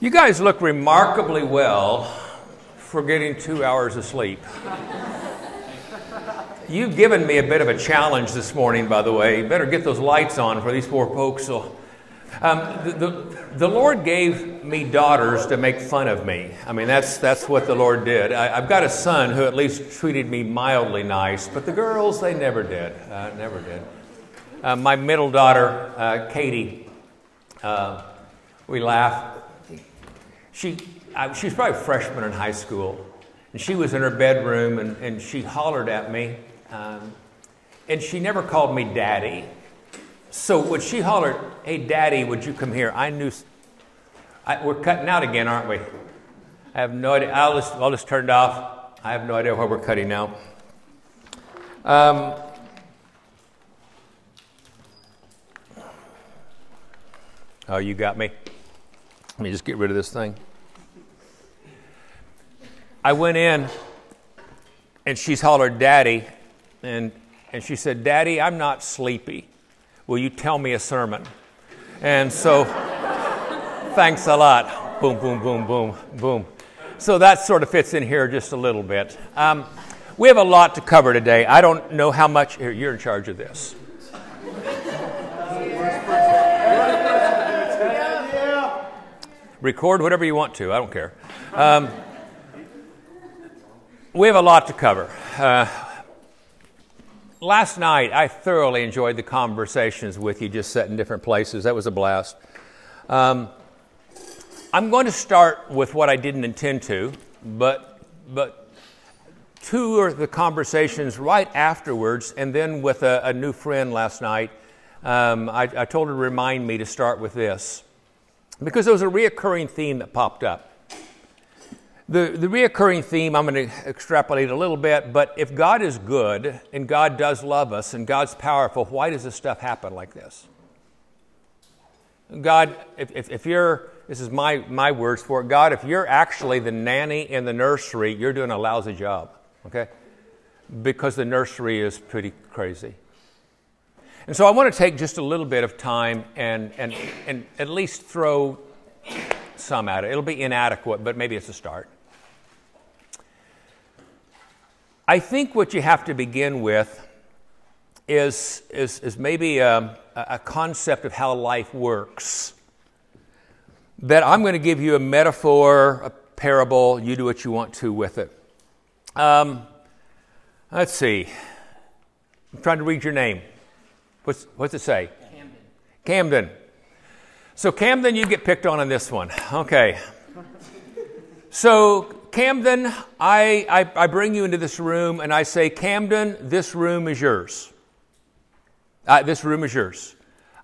You guys look remarkably well for getting two hours of sleep. You've given me a bit of a challenge this morning, by the way. You better get those lights on for these poor folks. So, um, the, the, the, Lord gave me daughters to make fun of me. I mean, that's, that's what the Lord did. I, have got a son who at least treated me mildly nice, but the girls, they never did. Uh, never did. Uh, my middle daughter, uh, Katie, uh, we laugh. She, I, she was probably a freshman in high school, and she was in her bedroom, and, and she hollered at me, um, and she never called me daddy. So when she hollered, "Hey, daddy, would you come here?" I knew. I, we're cutting out again, aren't we? I have no idea. I'll just, I'll just turn it off. I have no idea why we're cutting out. Um, Oh, you got me? Let me just get rid of this thing. I went in and she's hollered, Daddy. And, and she said, Daddy, I'm not sleepy. Will you tell me a sermon? And so, thanks a lot. Boom, boom, boom, boom, boom. So that sort of fits in here just a little bit. Um, we have a lot to cover today. I don't know how much. Here, you're in charge of this. Record whatever you want to, I don't care. Um, we have a lot to cover. Uh, last night, I thoroughly enjoyed the conversations with you, just set in different places. That was a blast. Um, I'm going to start with what I didn't intend to, but, but two of the conversations right afterwards, and then with a, a new friend last night, um, I, I told her to remind me to start with this because there was a reoccurring theme that popped up. The, the reoccurring theme, I'm going to extrapolate a little bit, but if God is good and God does love us and God's powerful, why does this stuff happen like this? God, if, if, if you're, this is my, my words for it, God, if you're actually the nanny in the nursery, you're doing a lousy job, okay? Because the nursery is pretty crazy. And so I want to take just a little bit of time and, and, and at least throw some at it. It'll be inadequate, but maybe it's a start. I think what you have to begin with is, is, is maybe a, a concept of how life works. That I'm going to give you a metaphor, a parable, you do what you want to with it. Um, let's see. I'm trying to read your name. What's, what's it say? Camden. Camden. So, Camden, you get picked on in this one. Okay. So, Camden, I, I, I, bring you into this room and I say, Camden, this room is yours. Uh, this room is yours.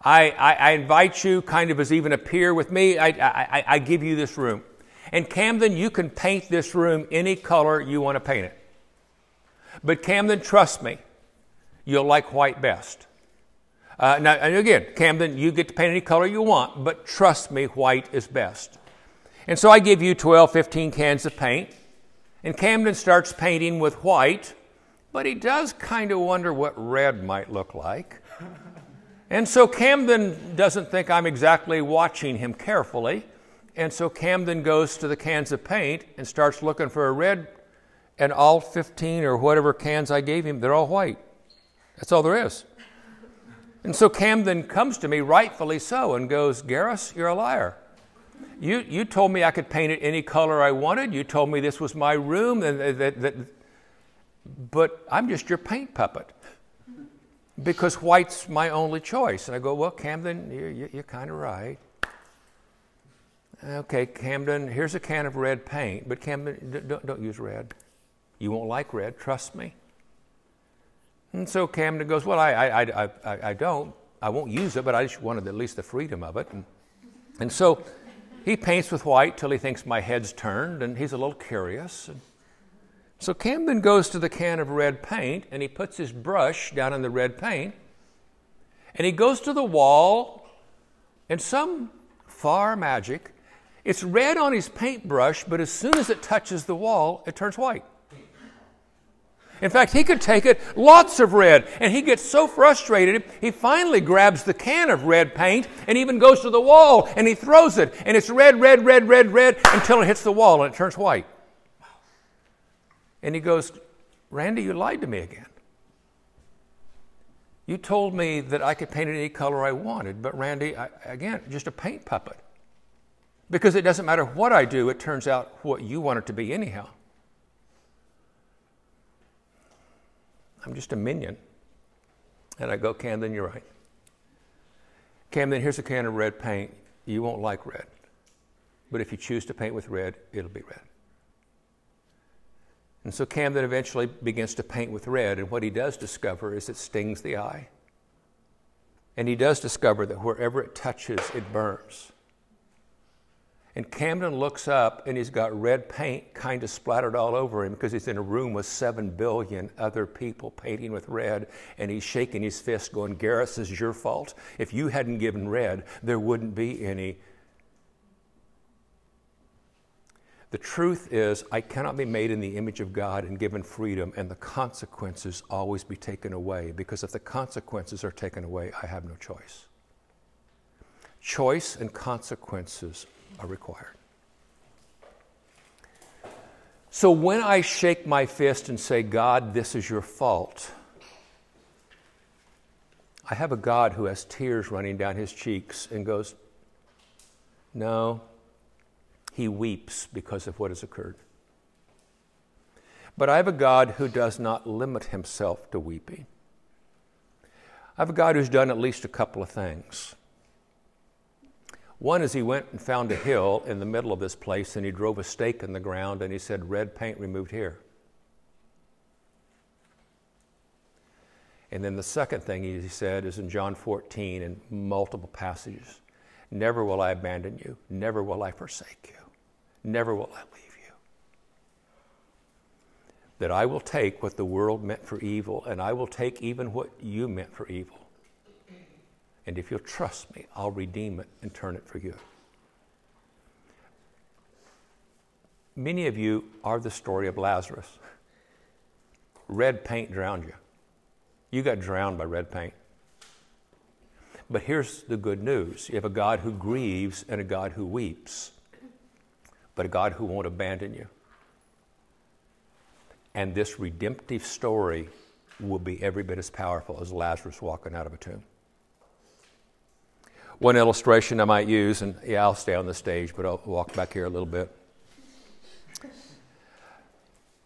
I, I, I, invite you kind of as even a peer with me. I, I, I give you this room. And Camden, you can paint this room any color you want to paint it. But Camden, trust me, you'll like white best. Uh, now, and again, Camden, you get to paint any color you want, but trust me, white is best. And so I give you 12, 15 cans of paint, and Camden starts painting with white, but he does kind of wonder what red might look like. And so Camden doesn't think I'm exactly watching him carefully. And so Camden goes to the cans of paint and starts looking for a red, and all 15 or whatever cans I gave him, they're all white. That's all there is. And so Camden comes to me, rightfully so, and goes, Gariss, you're a liar. You, you told me I could paint it any color I wanted. You told me this was my room, and that, that, but I'm just your paint puppet because white's my only choice. And I go, Well, Camden, you're, you're kind of right. Okay, Camden, here's a can of red paint, but Camden, don't, don't use red. You won't like red, trust me. And so Camden goes, Well, I, I, I, I, I don't. I won't use it, but I just wanted at least the freedom of it. And, and so he paints with white till he thinks my head's turned, and he's a little curious. And so Camden goes to the can of red paint, and he puts his brush down in the red paint, and he goes to the wall, and some far magic, it's red on his paintbrush, but as soon as it touches the wall, it turns white. In fact, he could take it lots of red, and he gets so frustrated, he finally grabs the can of red paint and even goes to the wall and he throws it, and it's red, red, red, red, red until it hits the wall and it turns white. And he goes, Randy, you lied to me again. You told me that I could paint it any color I wanted, but Randy, I, again, just a paint puppet. Because it doesn't matter what I do, it turns out what you want it to be anyhow. I'm just a minion. And I go, Camden, you're right. Camden, here's a can of red paint. You won't like red. But if you choose to paint with red, it'll be red. And so Camden eventually begins to paint with red, and what he does discover is it stings the eye. And he does discover that wherever it touches, it burns. And Camden looks up and he's got red paint kind of splattered all over him because he's in a room with seven billion other people painting with red. And he's shaking his fist, going, Gariss, this is your fault. If you hadn't given red, there wouldn't be any The truth is, I cannot be made in the image of God and given freedom, and the consequences always be taken away, because if the consequences are taken away, I have no choice. Choice and consequences are required. So when I shake my fist and say, God, this is your fault, I have a God who has tears running down his cheeks and goes, No, he weeps because of what has occurred. But I have a God who does not limit himself to weeping. I have a God who's done at least a couple of things. One is he went and found a hill in the middle of this place and he drove a stake in the ground and he said, Red paint removed here. And then the second thing he said is in John 14 in multiple passages Never will I abandon you, never will I forsake you. Never will I leave you. That I will take what the world meant for evil, and I will take even what you meant for evil. And if you'll trust me, I'll redeem it and turn it for you. Many of you are the story of Lazarus. Red paint drowned you. You got drowned by red paint. But here's the good news you have a God who grieves and a God who weeps but a God who won't abandon you. And this redemptive story will be every bit as powerful as Lazarus walking out of a tomb. One illustration I might use, and yeah, I'll stay on the stage, but I'll walk back here a little bit.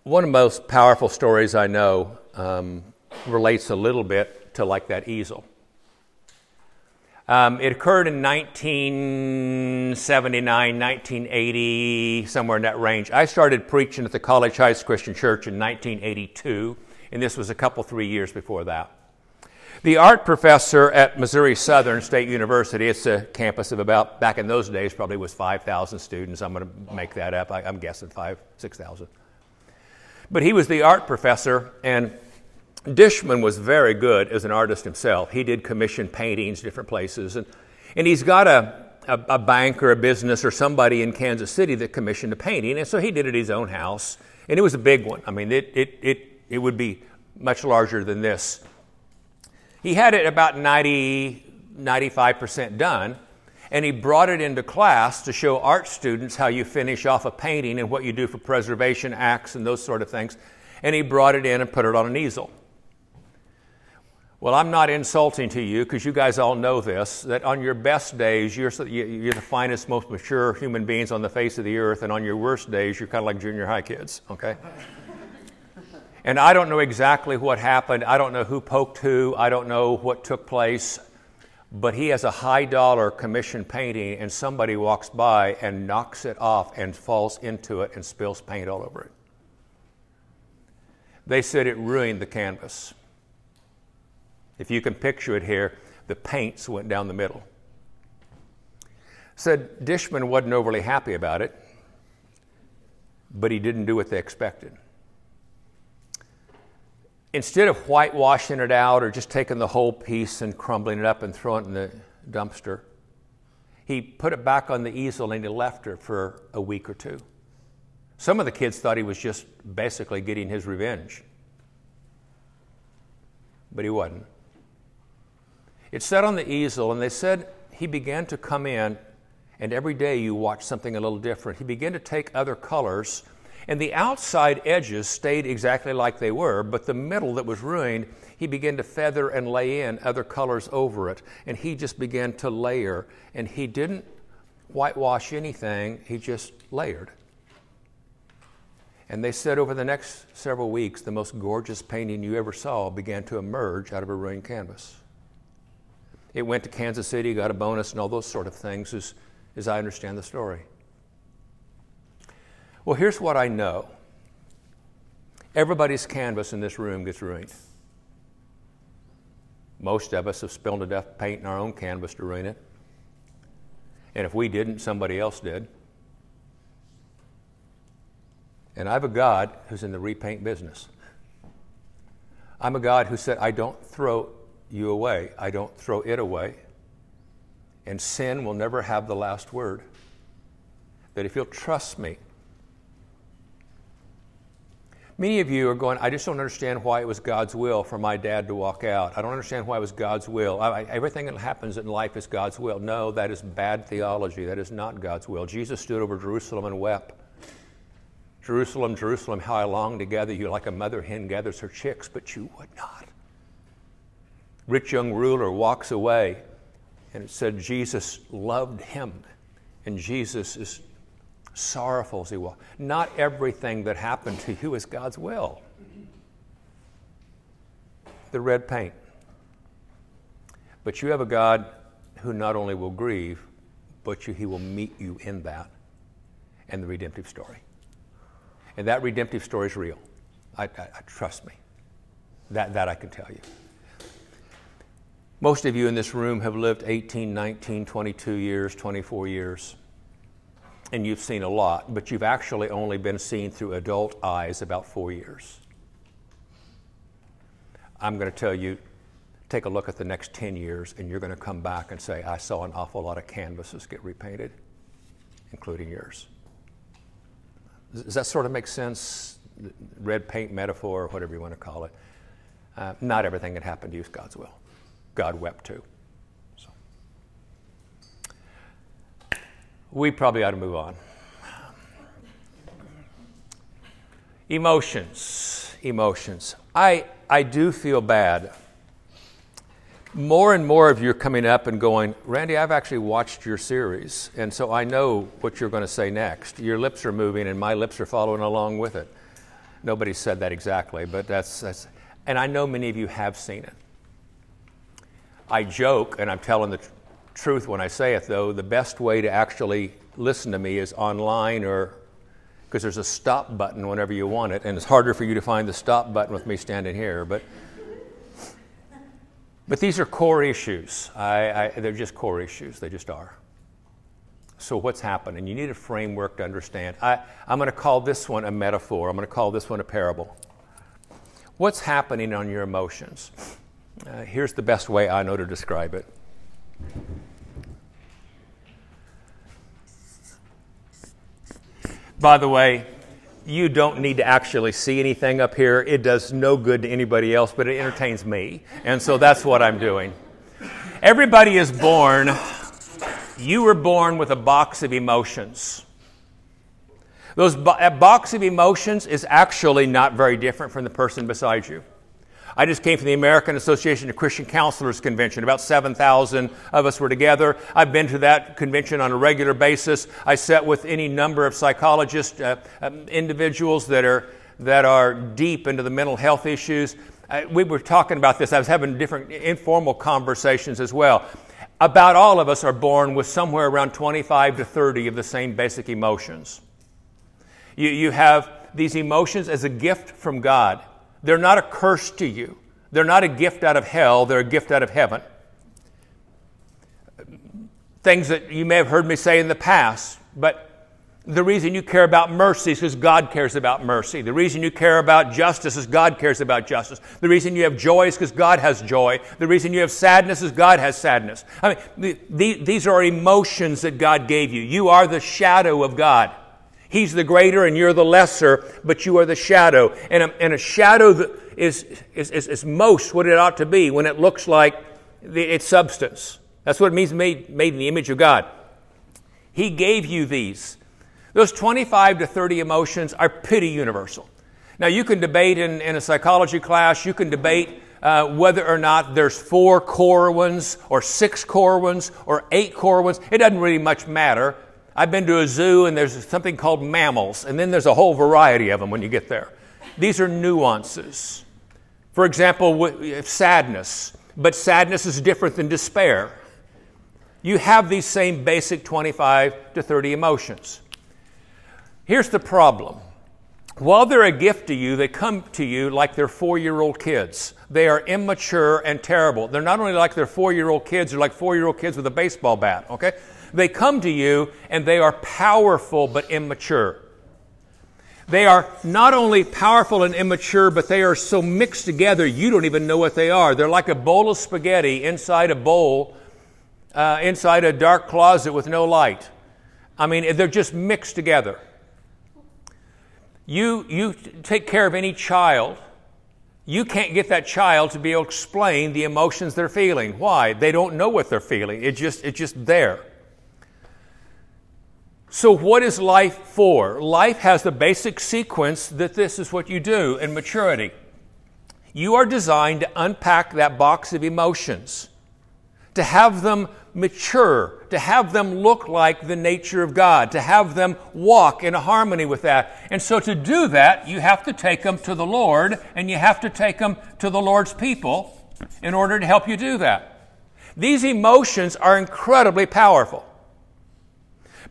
One of the most powerful stories I know um, relates a little bit to like that easel. Um, it occurred in 1979, 1980, somewhere in that range. I started preaching at the College Heights Christian Church in 1982, and this was a couple, three years before that. The art professor at Missouri Southern State University, it's a campus of about, back in those days, probably was 5,000 students. I'm going to make that up. I, I'm guessing five, 6,000. But he was the art professor, and Dishman was very good as an artist himself. He did commission paintings different places, and, and he's got a, a, a, bank or a business or somebody in Kansas City that commissioned a painting, and so he did it at his own house, and it was a big one. I mean, it, it, it, it would be much larger than this. He had it about 90, 95% done, and he brought it into class to show art students how you finish off a painting and what you do for preservation acts and those sort of things. And he brought it in and put it on an easel. Well, I'm not insulting to you because you guys all know this that on your best days, you're, you're the finest, most mature human beings on the face of the earth, and on your worst days, you're kind of like junior high kids, okay? And I don't know exactly what happened. I don't know who poked who. I don't know what took place. But he has a high dollar commission painting, and somebody walks by and knocks it off and falls into it and spills paint all over it. They said it ruined the canvas. If you can picture it here, the paints went down the middle. Said Dishman wasn't overly happy about it, but he didn't do what they expected. Instead of whitewashing it out or just taking the whole piece and crumbling it up and throwing it in the dumpster, he put it back on the easel and he left it for a week or two. Some of the kids thought he was just basically getting his revenge. but he wasn't. It sat on the easel, and they said he began to come in, and every day you watch something a little different. He began to take other colors, and the outside edges stayed exactly like they were, but the middle that was ruined, he began to feather and lay in other colors over it. And he just began to layer, and he didn't whitewash anything, he just layered. And they said over the next several weeks, the most gorgeous painting you ever saw began to emerge out of a ruined canvas. It went to Kansas City, got a bonus, and all those sort of things, as, as I understand the story. Well, here's what I know everybody's canvas in this room gets ruined. Most of us have spilled enough paint in our own canvas to ruin it. And if we didn't, somebody else did. And I have a God who's in the repaint business. I'm a God who said, I don't throw you away. I don't throw it away. And sin will never have the last word. That if you'll trust me, Many of you are going, I just don't understand why it was God's will for my dad to walk out. I don't understand why it was God's will. I, everything that happens in life is God's will. No, that is bad theology. That is not God's will. Jesus stood over Jerusalem and wept. Jerusalem, Jerusalem, how I long to gather you like a mother hen gathers her chicks, but you would not rich young ruler walks away, and it said Jesus loved him, and Jesus is sorrowful as he was. Not everything that happened to you is God's will. The red paint. But you have a God who not only will grieve, but you, he will meet you in that and the redemptive story. And that redemptive story is real. I, I, I trust me. That, that I can tell you. Most of you in this room have lived 18, 19, 22 years, 24 years, and you've seen a lot, but you've actually only been seen through adult eyes about four years. I'm going to tell you take a look at the next 10 years, and you're going to come back and say, I saw an awful lot of canvases get repainted, including yours. Does that sort of make sense? Red paint metaphor, or whatever you want to call it. Uh, not everything that happened to you is God's will. God wept too. We probably ought to move on. Emotions. Emotions. I, I do feel bad. More and more of you are coming up and going, Randy, I've actually watched your series, and so I know what you're going to say next. Your lips are moving, and my lips are following along with it. Nobody said that exactly, but that's, that's and I know many of you have seen it. I joke, and I'm telling the truth when I say it, though, the best way to actually listen to me is online or because there's a stop button whenever you want it, and it's harder for you to find the stop button with me standing here. But, but these are core issues. I, I, they're just core issues, they just are. So, what's happening? You need a framework to understand. I, I'm going to call this one a metaphor, I'm going to call this one a parable. What's happening on your emotions? Uh, here's the best way I know to describe it. By the way, you don't need to actually see anything up here. It does no good to anybody else, but it entertains me. And so that's what I'm doing. Everybody is born, you were born with a box of emotions. Those bo- box of emotions is actually not very different from the person beside you. I just came from the American Association of Christian Counselors Convention. About 7,000 of us were together. I've been to that convention on a regular basis. I sat with any number of psychologists, uh, um, individuals that are, that are deep into the mental health issues. Uh, we were talking about this. I was having different informal conversations as well. About all of us are born with somewhere around 25 to 30 of the same basic emotions. You, you have these emotions as a gift from God. They're not a curse to you. They're not a gift out of hell, they're a gift out of heaven. Things that you may have heard me say in the past, but the reason you care about mercy is because God cares about mercy. The reason you care about justice is God cares about justice. The reason you have joy is because God has joy. The reason you have sadness is God has sadness. I mean, the, the, these are emotions that God gave you. You are the shadow of God. He's the greater and you're the lesser, but you are the shadow. And a, and a shadow is, is, is, is most what it ought to be when it looks like the, its substance. That's what it means made, made in the image of God. He gave you these. Those 25 to 30 emotions are pretty universal. Now, you can debate in, in a psychology class, you can debate uh, whether or not there's four core ones, or six core ones, or eight core ones. It doesn't really much matter. I've been to a zoo and there's something called mammals, and then there's a whole variety of them when you get there. These are nuances. For example, sadness, but sadness is different than despair. You have these same basic 25 to 30 emotions. Here's the problem while they're a gift to you, they come to you like they're four year old kids. They are immature and terrible. They're not only like their four year old kids, they're like four year old kids with a baseball bat, okay? They come to you and they are powerful but immature. They are not only powerful and immature, but they are so mixed together you don't even know what they are. They're like a bowl of spaghetti inside a bowl, uh, inside a dark closet with no light. I mean, they're just mixed together. You, you take care of any child, you can't get that child to be able to explain the emotions they're feeling. Why? They don't know what they're feeling. It just, it's just there. So, what is life for? Life has the basic sequence that this is what you do in maturity. You are designed to unpack that box of emotions, to have them mature, to have them look like the nature of God, to have them walk in harmony with that. And so to do that, you have to take them to the Lord and you have to take them to the Lord's people in order to help you do that. These emotions are incredibly powerful.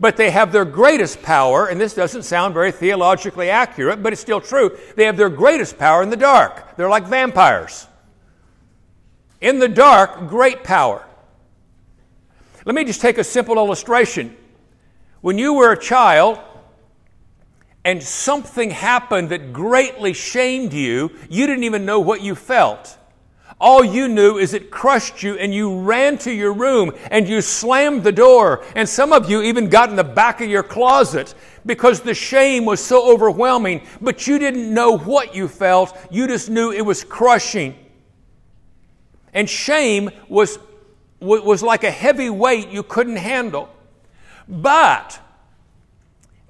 But they have their greatest power, and this doesn't sound very theologically accurate, but it's still true. They have their greatest power in the dark. They're like vampires. In the dark, great power. Let me just take a simple illustration. When you were a child and something happened that greatly shamed you, you didn't even know what you felt. All you knew is it crushed you and you ran to your room and you slammed the door. And some of you even got in the back of your closet because the shame was so overwhelming, but you didn't know what you felt. You just knew it was crushing. And shame was was like a heavy weight you couldn't handle. But,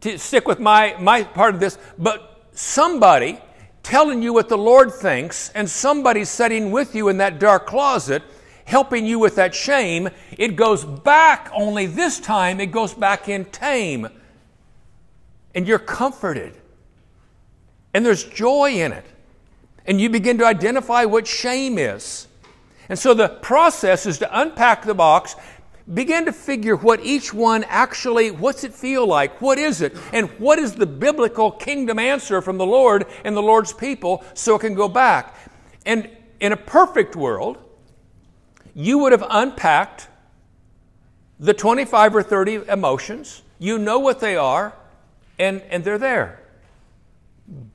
to stick with my, my part of this, but somebody telling you what the Lord thinks and somebody sitting with you in that dark closet helping you with that shame, it goes back, only this time it goes back in tame. And you're comforted. And there's joy in it. And you begin to identify what shame is. And so the process is to unpack the box, begin to figure what each one actually, what's it feel like? What is it? And what is the biblical kingdom answer from the Lord and the Lord's people so it can go back? And in a perfect world, you would have unpacked the 25 or 30 emotions. You know what they are, and, and they're there.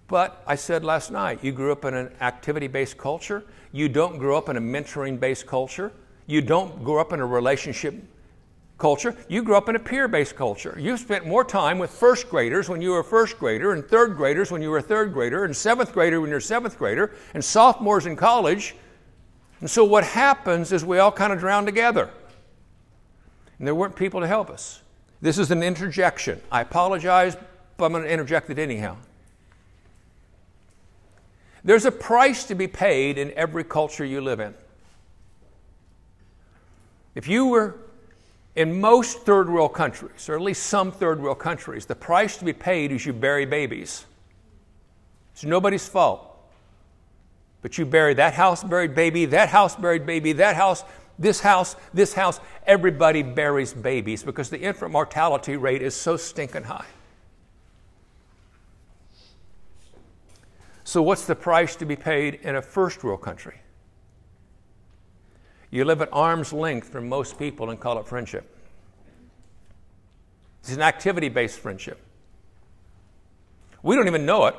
But I said last night, you grew up in an activity based culture. You don't grow up in a mentoring based culture. You don't grow up in a relationship culture. You grew up in a peer based culture. You spent more time with first graders when you were a first grader, and third graders when you were a third grader, and seventh grader when you're a seventh grader, and sophomores in college. And so what happens is we all kind of drown together. And there weren't people to help us. This is an interjection. I apologize, but I'm going to interject it anyhow. There's a price to be paid in every culture you live in. If you were in most third world countries, or at least some third world countries, the price to be paid is you bury babies. It's nobody's fault. But you bury that house buried baby, that house buried baby, that house, this house, this house. Everybody buries babies because the infant mortality rate is so stinking high. So, what's the price to be paid in a first world country? You live at arm's length from most people and call it friendship. It's an activity based friendship. We don't even know it.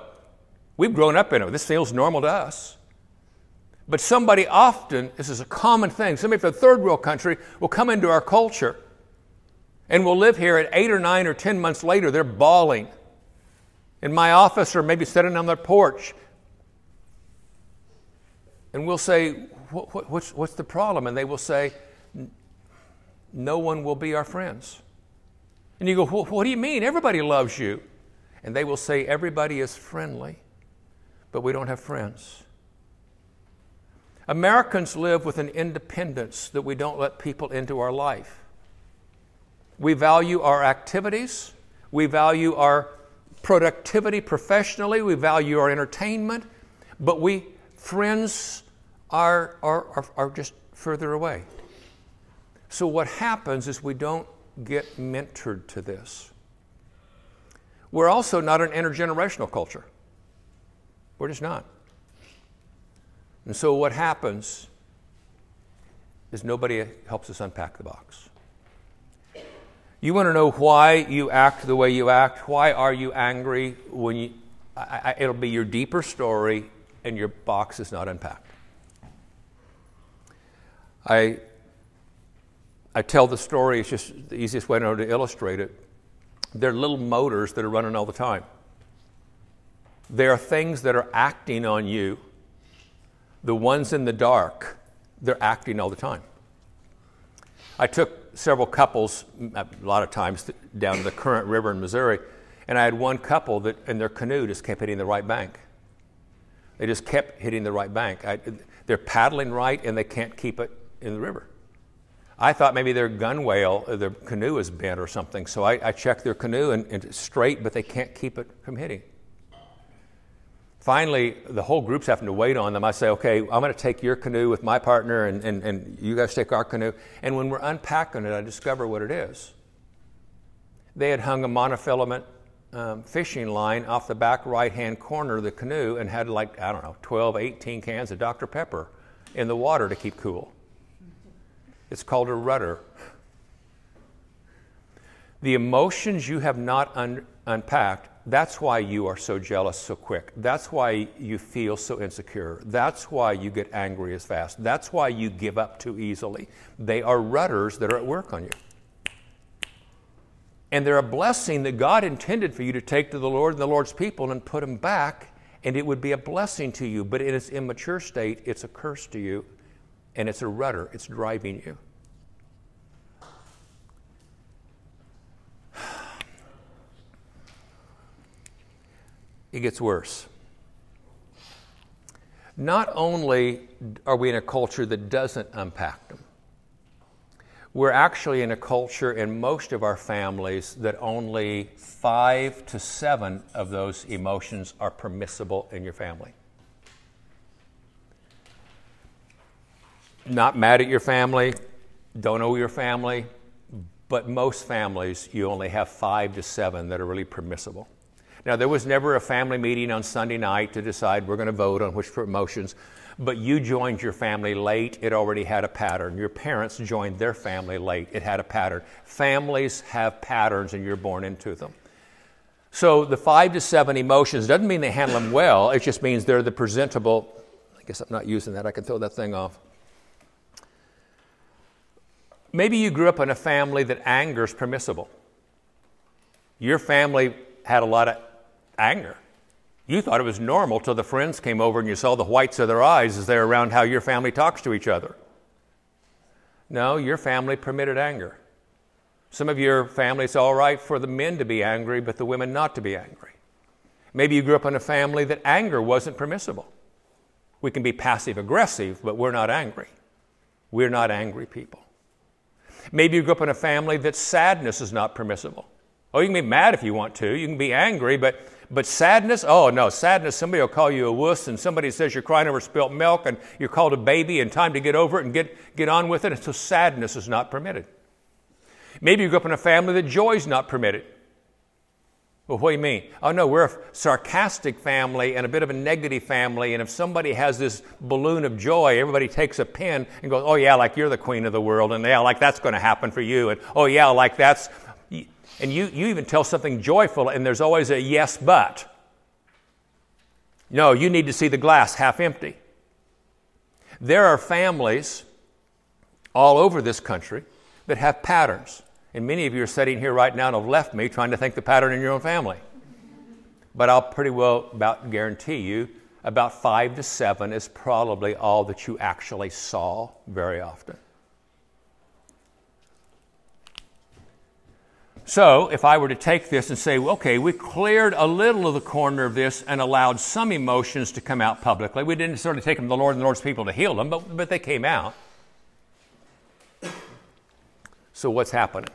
We've grown up in it. This feels normal to us. But somebody often, this is a common thing, somebody from a third world country will come into our culture and will live here at eight or nine or ten months later, they're bawling in my office or maybe sitting on their porch. And we'll say, what, what, what's, what's the problem? And they will say, No one will be our friends. And you go, What do you mean? Everybody loves you. And they will say, Everybody is friendly, but we don't have friends. Americans live with an independence that we don't let people into our life. We value our activities, we value our productivity professionally, we value our entertainment, but we, friends, are, are, are, are just further away. So, what happens is we don't get mentored to this. We're also not an intergenerational culture. We're just not. And so what happens is nobody helps us unpack the box. You want to know why you act the way you act? Why are you angry when you I, I, it'll be your deeper story and your box is not unpacked. I I tell the story, it's just the easiest way know to illustrate it. They're little motors that are running all the time. There are things that are acting on you the ones in the dark, they're acting all the time. I took several couples, a lot of times, down the Current River in Missouri, and I had one couple that in their canoe just kept hitting the right bank. They just kept hitting the right bank. I, they're paddling right and they can't keep it in the river. I thought maybe their gunwale, their canoe is bent or something, so I, I checked their canoe and, and it's straight, but they can't keep it from hitting. Finally, the whole group's having to wait on them. I say, okay, I'm going to take your canoe with my partner, and, and, and you guys take our canoe. And when we're unpacking it, I discover what it is. They had hung a monofilament um, fishing line off the back right hand corner of the canoe and had like, I don't know, 12, 18 cans of Dr. Pepper in the water to keep cool. It's called a rudder. The emotions you have not un- unpacked that's why you are so jealous so quick. That's why you feel so insecure. That's why you get angry as fast. That's why you give up too easily. They are rudders that are at work on you. And they're a blessing that God intended for you to take to the Lord and the Lord's people and put them back, and it would be a blessing to you. But in its immature state, it's a curse to you, and it's a rudder, it's driving you. it gets worse. Not only are we in a culture that doesn't unpack them, we're actually in a culture in most of our families that only five to seven of those emotions are permissible in your family. Not mad at your family, don't owe your family, but most families you only have five to seven that are really permissible. Now, there was never a family meeting on Sunday night to decide we're going to vote on which promotions, but you joined your family late. It already had a pattern. Your parents joined their family late. It had a pattern. Families have patterns, and you're born into them. So, the five to seven emotions doesn't mean they handle them well, it just means they're the presentable. I guess I'm not using that. I can throw that thing off. Maybe you grew up in a family that anger is permissible. Your family had a lot of anger. You thought it was normal till the friends came over and you saw the whites of their eyes as they're around how your family talks to each other. No, your family permitted anger. Some of your family, it's all right for the men to be angry, but the women not to be angry. Maybe you grew up in a family that anger wasn't permissible. We can be passive aggressive, but we're not angry. We're not angry people. Maybe you grew up in a family that sadness is not permissible. Oh, you can be mad if you want to. You can be angry, but but sadness, oh no, sadness, somebody will call you a wuss and somebody says you're crying over spilt milk and you're called a baby and time to get over it and get, get on with it. And so sadness is not permitted. Maybe you grew up in a family that joy is not permitted. Well, what do you mean? Oh no, we're a sarcastic family and a bit of a negative family, and if somebody has this balloon of joy, everybody takes a pin and goes, Oh yeah, like you're the queen of the world, and yeah, like that's going to happen for you, and oh yeah, like that's and you, you even tell something joyful, and there's always a yes, but. No, you need to see the glass half empty. There are families all over this country that have patterns. And many of you are sitting here right now and have left me trying to think the pattern in your own family. but I'll pretty well about guarantee you about five to seven is probably all that you actually saw very often. So, if I were to take this and say, okay, we cleared a little of the corner of this and allowed some emotions to come out publicly, we didn't of take them to the Lord and the Lord's people to heal them, but, but they came out. So, what's happening?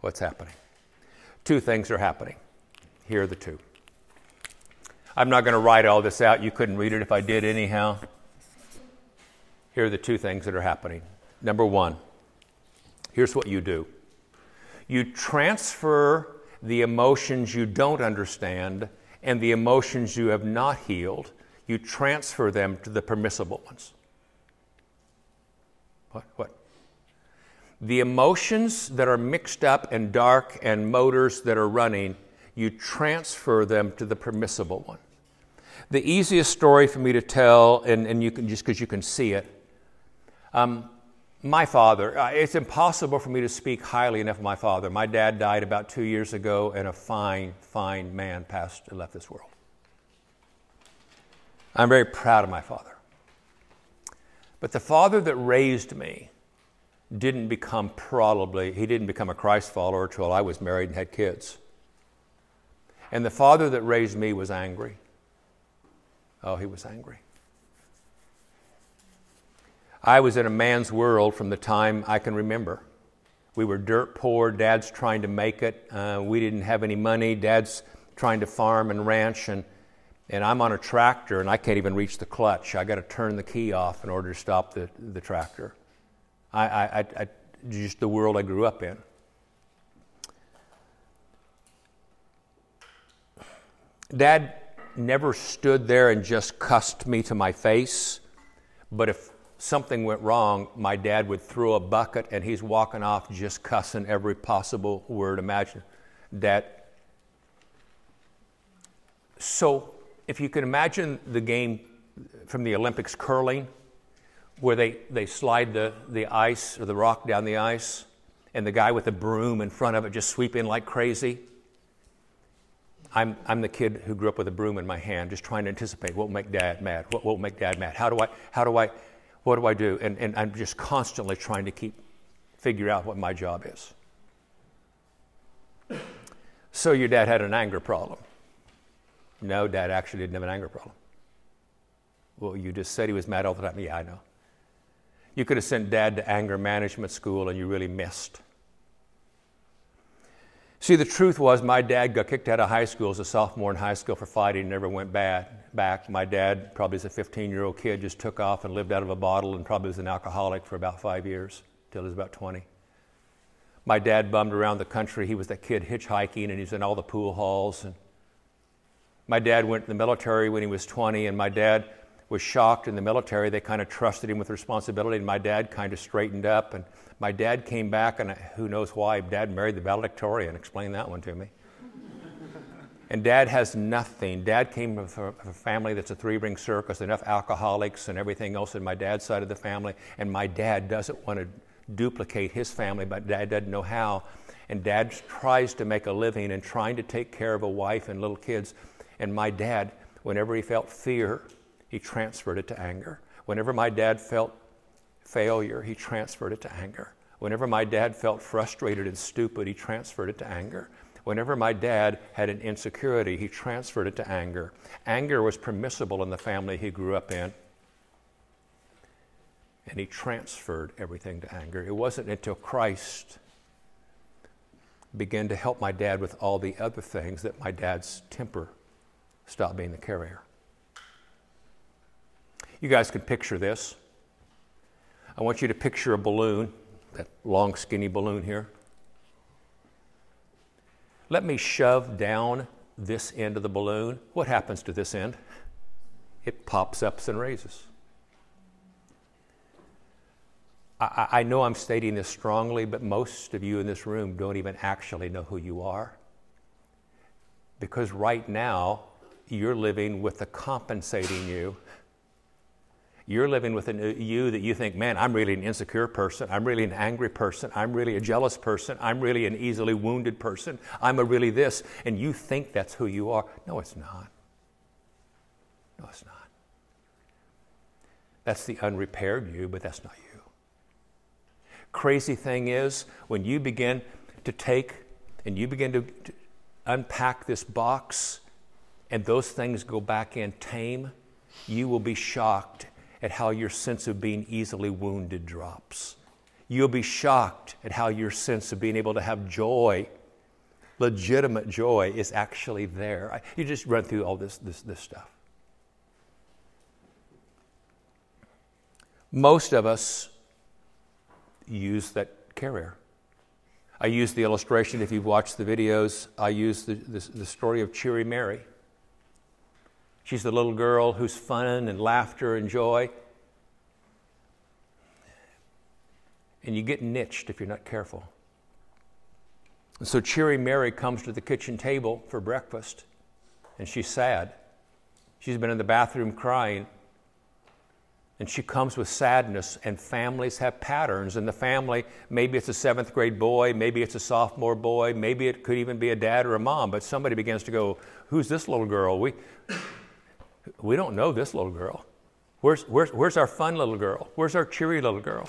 What's happening? Two things are happening. Here are the two. I'm not going to write all this out. You couldn't read it if I did, anyhow. Here are the two things that are happening. Number one, here's what you do you transfer the emotions you don't understand and the emotions you have not healed, you transfer them to the permissible ones. What? What? The emotions that are mixed up and dark and motors that are running, you transfer them to the permissible one. The easiest story for me to tell, and, and you can just because you can see it, um, my father, uh, it's impossible for me to speak highly enough of my father. My dad died about two years ago, and a fine, fine man passed and left this world. I'm very proud of my father. But the father that raised me didn't become probably, he didn't become a Christ follower until I was married and had kids. And the father that raised me was angry. Oh, he was angry. I was in a man's world from the time I can remember. We were dirt poor. Dad's trying to make it. Uh, we didn't have any money. Dad's trying to farm and ranch, and, and I'm on a tractor and I can't even reach the clutch. I got to turn the key off in order to stop the, the tractor. I, I, I, just the world I grew up in. Dad never stood there and just cussed me to my face, but if something went wrong, my dad would throw a bucket and he's walking off just cussing every possible word imagine. Dad. So, if you can imagine the game from the Olympics curling, where they, they slide the, the ice or the rock down the ice, and the guy with the broom in front of it just sweep in like crazy. I'm, I'm the kid who grew up with a broom in my hand, just trying to anticipate what will make dad mad. What will make dad mad? How do I, how do I, what do I do? And, and I'm just constantly trying to keep, figure out what my job is. So your dad had an anger problem. No, dad actually didn't have an anger problem. Well, you just said he was mad all the time. Yeah, I know. You could have sent dad to anger management school and you really missed. See, the truth was, my dad got kicked out of high school as a sophomore in high school for fighting and never went bad, back. My dad, probably as a 15 year old kid, just took off and lived out of a bottle and probably was an alcoholic for about five years, till he was about 20. My dad bummed around the country. He was that kid hitchhiking and he was in all the pool halls. And my dad went to the military when he was 20, and my dad was shocked in the military. They kind of trusted him with responsibility, and my dad kind of straightened up. And my dad came back, and who knows why, dad married the valedictorian. Explain that one to me. and dad has nothing. Dad came from a family that's a three ring circus, enough alcoholics and everything else in my dad's side of the family. And my dad doesn't want to duplicate his family, but dad doesn't know how. And dad tries to make a living and trying to take care of a wife and little kids. And my dad, whenever he felt fear, he transferred it to anger. Whenever my dad felt failure, he transferred it to anger. Whenever my dad felt frustrated and stupid, he transferred it to anger. Whenever my dad had an insecurity, he transferred it to anger. Anger was permissible in the family he grew up in. And he transferred everything to anger. It wasn't until Christ began to help my dad with all the other things that my dad's temper stopped being the carrier. You guys can picture this. I want you to picture a balloon, that long, skinny balloon here. Let me shove down this end of the balloon. What happens to this end? It pops up and raises. I, I know I'm stating this strongly, but most of you in this room don't even actually know who you are. Because right now, you're living with the compensating you You're living with a uh, you that you think, man, I'm really an insecure person. I'm really an angry person. I'm really a jealous person. I'm really an easily wounded person. I'm a really this. And you think that's who you are. No, it's not. No, it's not. That's the unrepaired you, but that's not you. Crazy thing is, when you begin to take and you begin to, to unpack this box and those things go back in tame, you will be shocked at how your sense of being easily wounded drops. You'll be shocked at how your sense of being able to have joy, legitimate joy, is actually there. You just run through all this, this, this stuff. Most of us use that carrier. I use the illustration, if you've watched the videos, I use the, the, the story of Cheery Mary. She's the little girl who's fun and laughter and joy. And you get niched if you're not careful. And so Cheery Mary comes to the kitchen table for breakfast, and she's sad. She's been in the bathroom crying and she comes with sadness, and families have patterns. And the family, maybe it's a seventh grade boy, maybe it's a sophomore boy, maybe it could even be a dad or a mom, but somebody begins to go, Who's this little girl? We, we don't know this little girl. Where's, where's, where's our fun little girl? Where's our cheery little girl?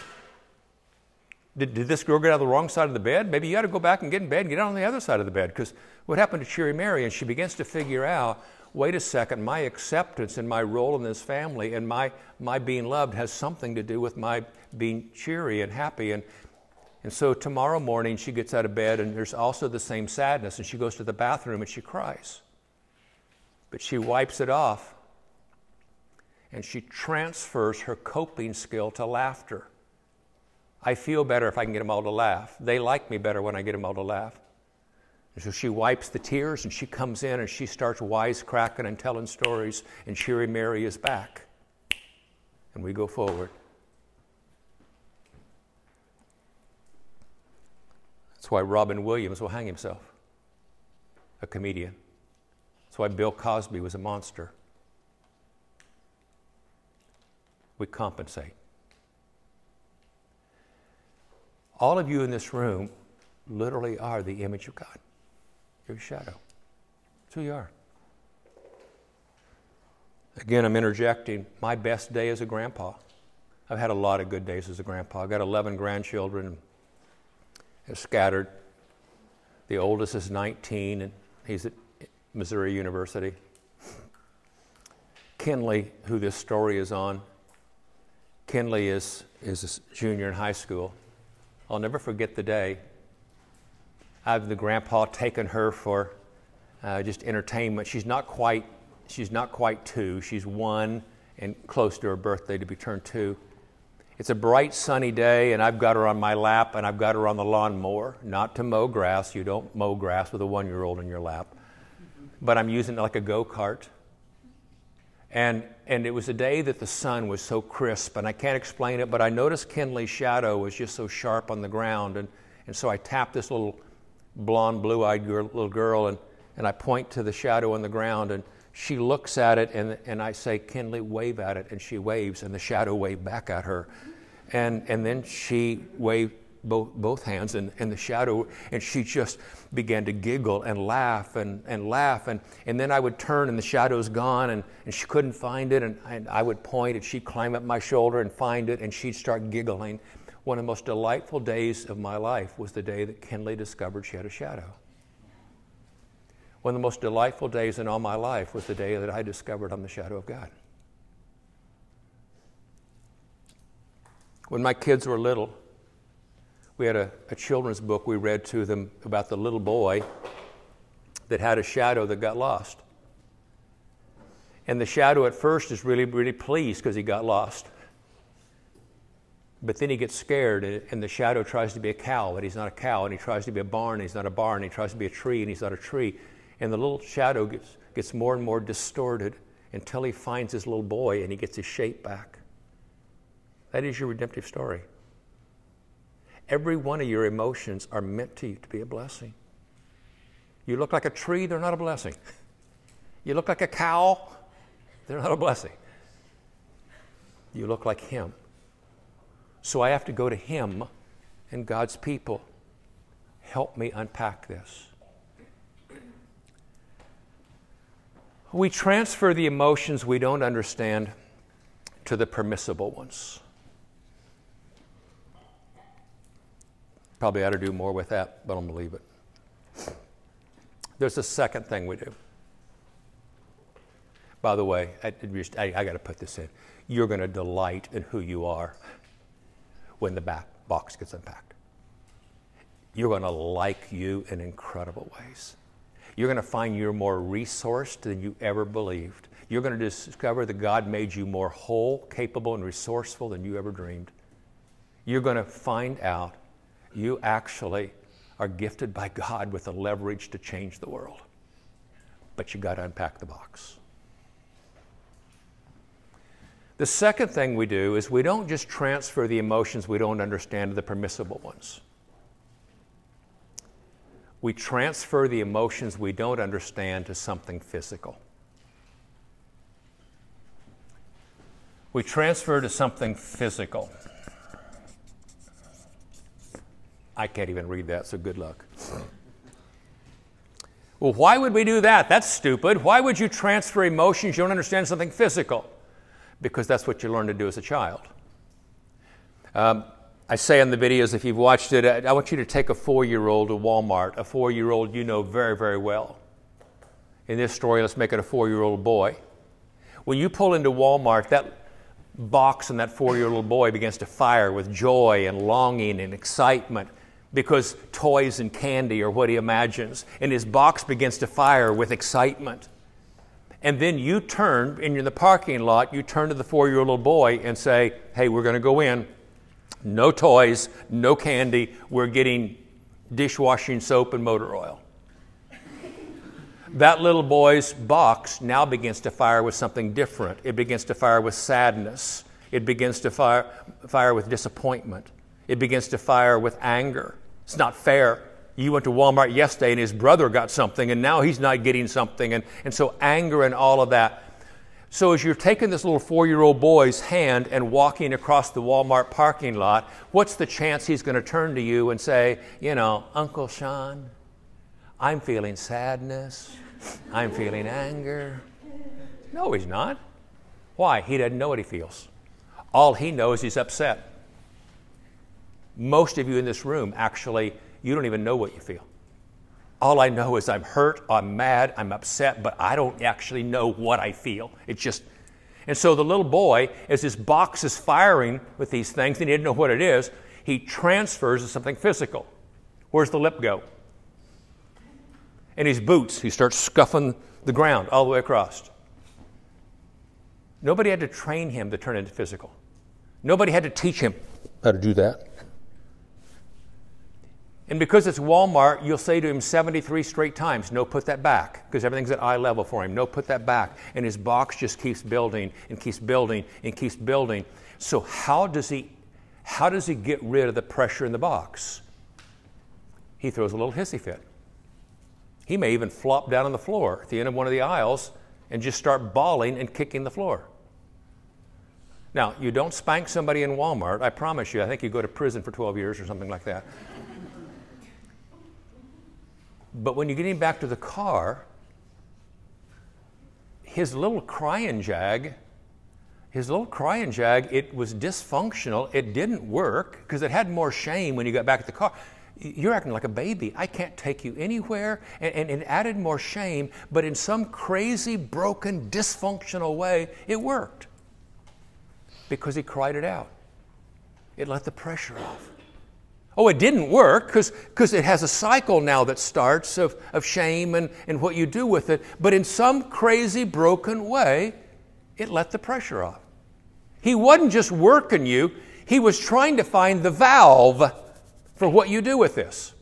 Did, did this girl get out of the wrong side of the bed? Maybe you got to go back and get in bed and get on the other side of the bed. Because what happened to Cheery Mary? And she begins to figure out wait a second, my acceptance and my role in this family and my, my being loved has something to do with my being cheery and happy. And, and so tomorrow morning she gets out of bed and there's also the same sadness and she goes to the bathroom and she cries. But she wipes it off and she transfers her coping skill to laughter. I feel better if I can get them all to laugh. They like me better when I get them all to laugh. And so she wipes the tears and she comes in and she starts wisecracking and telling stories, and Cheery Mary is back. And we go forward. That's why Robin Williams will hang himself, a comedian. That's why Bill Cosby was a monster. We compensate. All of you in this room literally are the image of God. Your shadow. That's who you are. Again, I'm interjecting my best day as a grandpa. I've had a lot of good days as a grandpa. I've got 11 grandchildren, They're scattered. The oldest is 19, and he's at Missouri University. Kinley, who this story is on, Kinley is, is a junior in high school. I'll never forget the day I've the grandpa taken her for uh, just entertainment. She's not quite she's not quite two. She's one and close to her birthday to be turned two. It's a bright sunny day, and I've got her on my lap, and I've got her on the lawnmower, not to mow grass. You don't mow grass with a one-year-old in your lap, but I'm using it like a go-kart. And and it was a day that the sun was so crisp, and I can't explain it, but I noticed Kinley's shadow was just so sharp on the ground, and and so I tapped this little blonde, blue eyed girl, little girl, and, and I point to the shadow on the ground, and she looks at it, and, and I say, Kinley, wave at it. And she waves, and the shadow waved back at her. And, and then she waved both, both hands and, and the shadow, and she just began to giggle and laugh and, and laugh. And, and then I would turn, and the shadow's gone, and, and she couldn't find it. And, and I would point, and she'd climb up my shoulder and find it, and she'd start giggling. One of the most delightful days of my life was the day that Kinley discovered she had a shadow. One of the most delightful days in all my life was the day that I discovered I'm the shadow of God. When my kids were little, we had a, a, children's book we read to them about the little boy that had a shadow that got lost. And the shadow at first is really, really pleased because he got lost. But then he gets scared, and the shadow tries to be a cow, but he's not a cow, and he tries to be a barn, and he's not a barn, and he tries to be a tree, and he's not a tree. And the little shadow gets, gets more and more distorted until he finds his little boy and he gets his shape back. That is your redemptive story. Every one of your emotions are meant to you to be a blessing. You look like a tree, they're not a blessing. You look like a cow, they're not a blessing. You look like him. So I have to go to him and God's people. Help me unpack this. We transfer the emotions we don't understand to the permissible ones. Probably ought to do more with that, but I'm going to leave it. There's a second thing we do. By the way, I, I, I got to put this in. You're going to delight in who you are when the back box gets unpacked. You're going to like you in incredible ways. You're going to find you're more resourced than you ever believed. You're going to discover that God made you more whole, capable, and resourceful than you ever dreamed. You're going to find out you actually are gifted by God with the leverage to change the world. But you got to unpack the box. The second thing we do is we don't just transfer the emotions we don't understand to the permissible ones. We transfer the emotions we don't understand to something physical. We transfer to something physical. I can't even read that, so good luck. Well, why would we do that? That's stupid. Why would you transfer emotions you don't understand something physical? Because that's what you learn to do as a child. Um, I say in the videos, if you've watched it, I want you to take a four year old to Walmart, a four year old you know very, very well. In this story, let's make it a four year old boy. When you pull into Walmart, that box and that four year old boy begins to fire with joy and longing and excitement because toys and candy are what he imagines. And his box begins to fire with excitement. And then you turn, and you're in the parking lot, you turn to the four year old boy and say, Hey, we're going to go in. No toys, no candy. We're getting dishwashing soap and motor oil. that little boy's box now begins to fire with something different. It begins to fire with sadness. It begins to fire, fire with disappointment. It begins to fire with anger. It's not fair. You went to Walmart yesterday and his brother got something and now he's not getting something. And, and so anger and all of that. So as you're taking this little four year old boy's hand and walking across the Walmart parking lot, what's the chance he's going to turn to you and say, you know, Uncle Sean, I'm feeling sadness. I'm feeling anger. No, he's not. Why? He doesn't know what he feels. All he knows he's upset. Most of you in this room, actually, you don't even know what you feel. All I know is I'm hurt, I'm mad, I'm upset, but I don't actually know what I feel. It's just, and so the little boy, as his box is firing with these things and he didn't know what it is, he transfers to something physical. Where's the lip go? In his boots, he starts scuffing the ground all the way across. Nobody had to train him to turn into physical. Nobody had to teach him how to do that. And because it's Walmart, you'll say to him 73 straight times, No, put that back, because everything's at eye level for him. No, put that back. And his box just keeps building and keeps building and keeps building. So, how does he, how does he get rid of the pressure in the box? He throws a little hissy fit. He may even flop down on the floor at the end of one of the aisles and just start bawling and kicking the floor. Now, you don't spank somebody in Walmart, I promise you. I think you go to prison for 12 years or something like that. But when you get him back to the car, his little crying jag, his little crying jag, it was dysfunctional. It didn't work because it had more shame when you got back at the car. You're acting like a baby. I can't take you anywhere. And, and, and added more shame, but in some crazy, broken, dysfunctional way, it worked because he cried it out. It let the pressure off. Oh, it didn't work because it has a cycle now that starts of, of shame and, and what you do with it. But in some crazy, broken way, it let the pressure off. He wasn't just working you, he was trying to find the valve for what you do with this.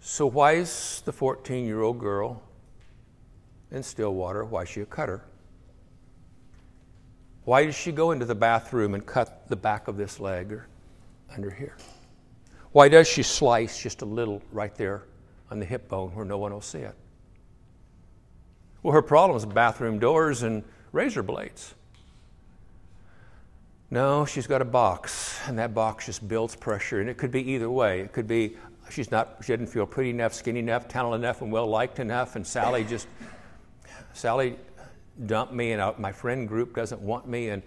So, why is the 14 year old girl in Stillwater, why is she a cutter? Why does she go into the bathroom and cut the back of this leg or under here? Why does she slice just a little right there on the hip bone where no one will see it? Well, her problem is bathroom doors and razor blades. No, she's got a box, and that box just builds pressure, and it could be either way. It could be she's not, she didn't feel pretty enough, skinny enough, talented enough, and well liked enough, and Sally just, Sally dumped me, and I, my friend group doesn't want me, and,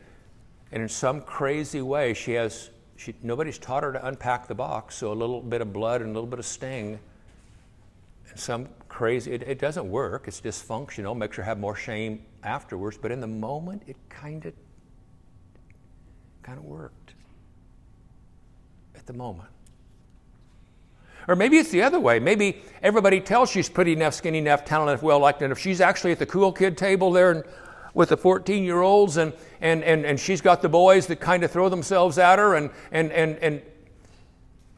and in some crazy way, she has, she, nobody's taught her to unpack the box, so a little bit of blood and a little bit of sting, and some crazy, it, it doesn't work, it's dysfunctional, makes her have more shame afterwards, but in the moment, it kind of kind of worked at the moment. Or maybe it's the other way. Maybe everybody tells she's pretty enough, skinny enough, talented enough, well liked enough. She's actually at the cool kid table there and, with the 14 year olds, and, and, and, and she's got the boys that kind of throw themselves at her. And, and, and, and,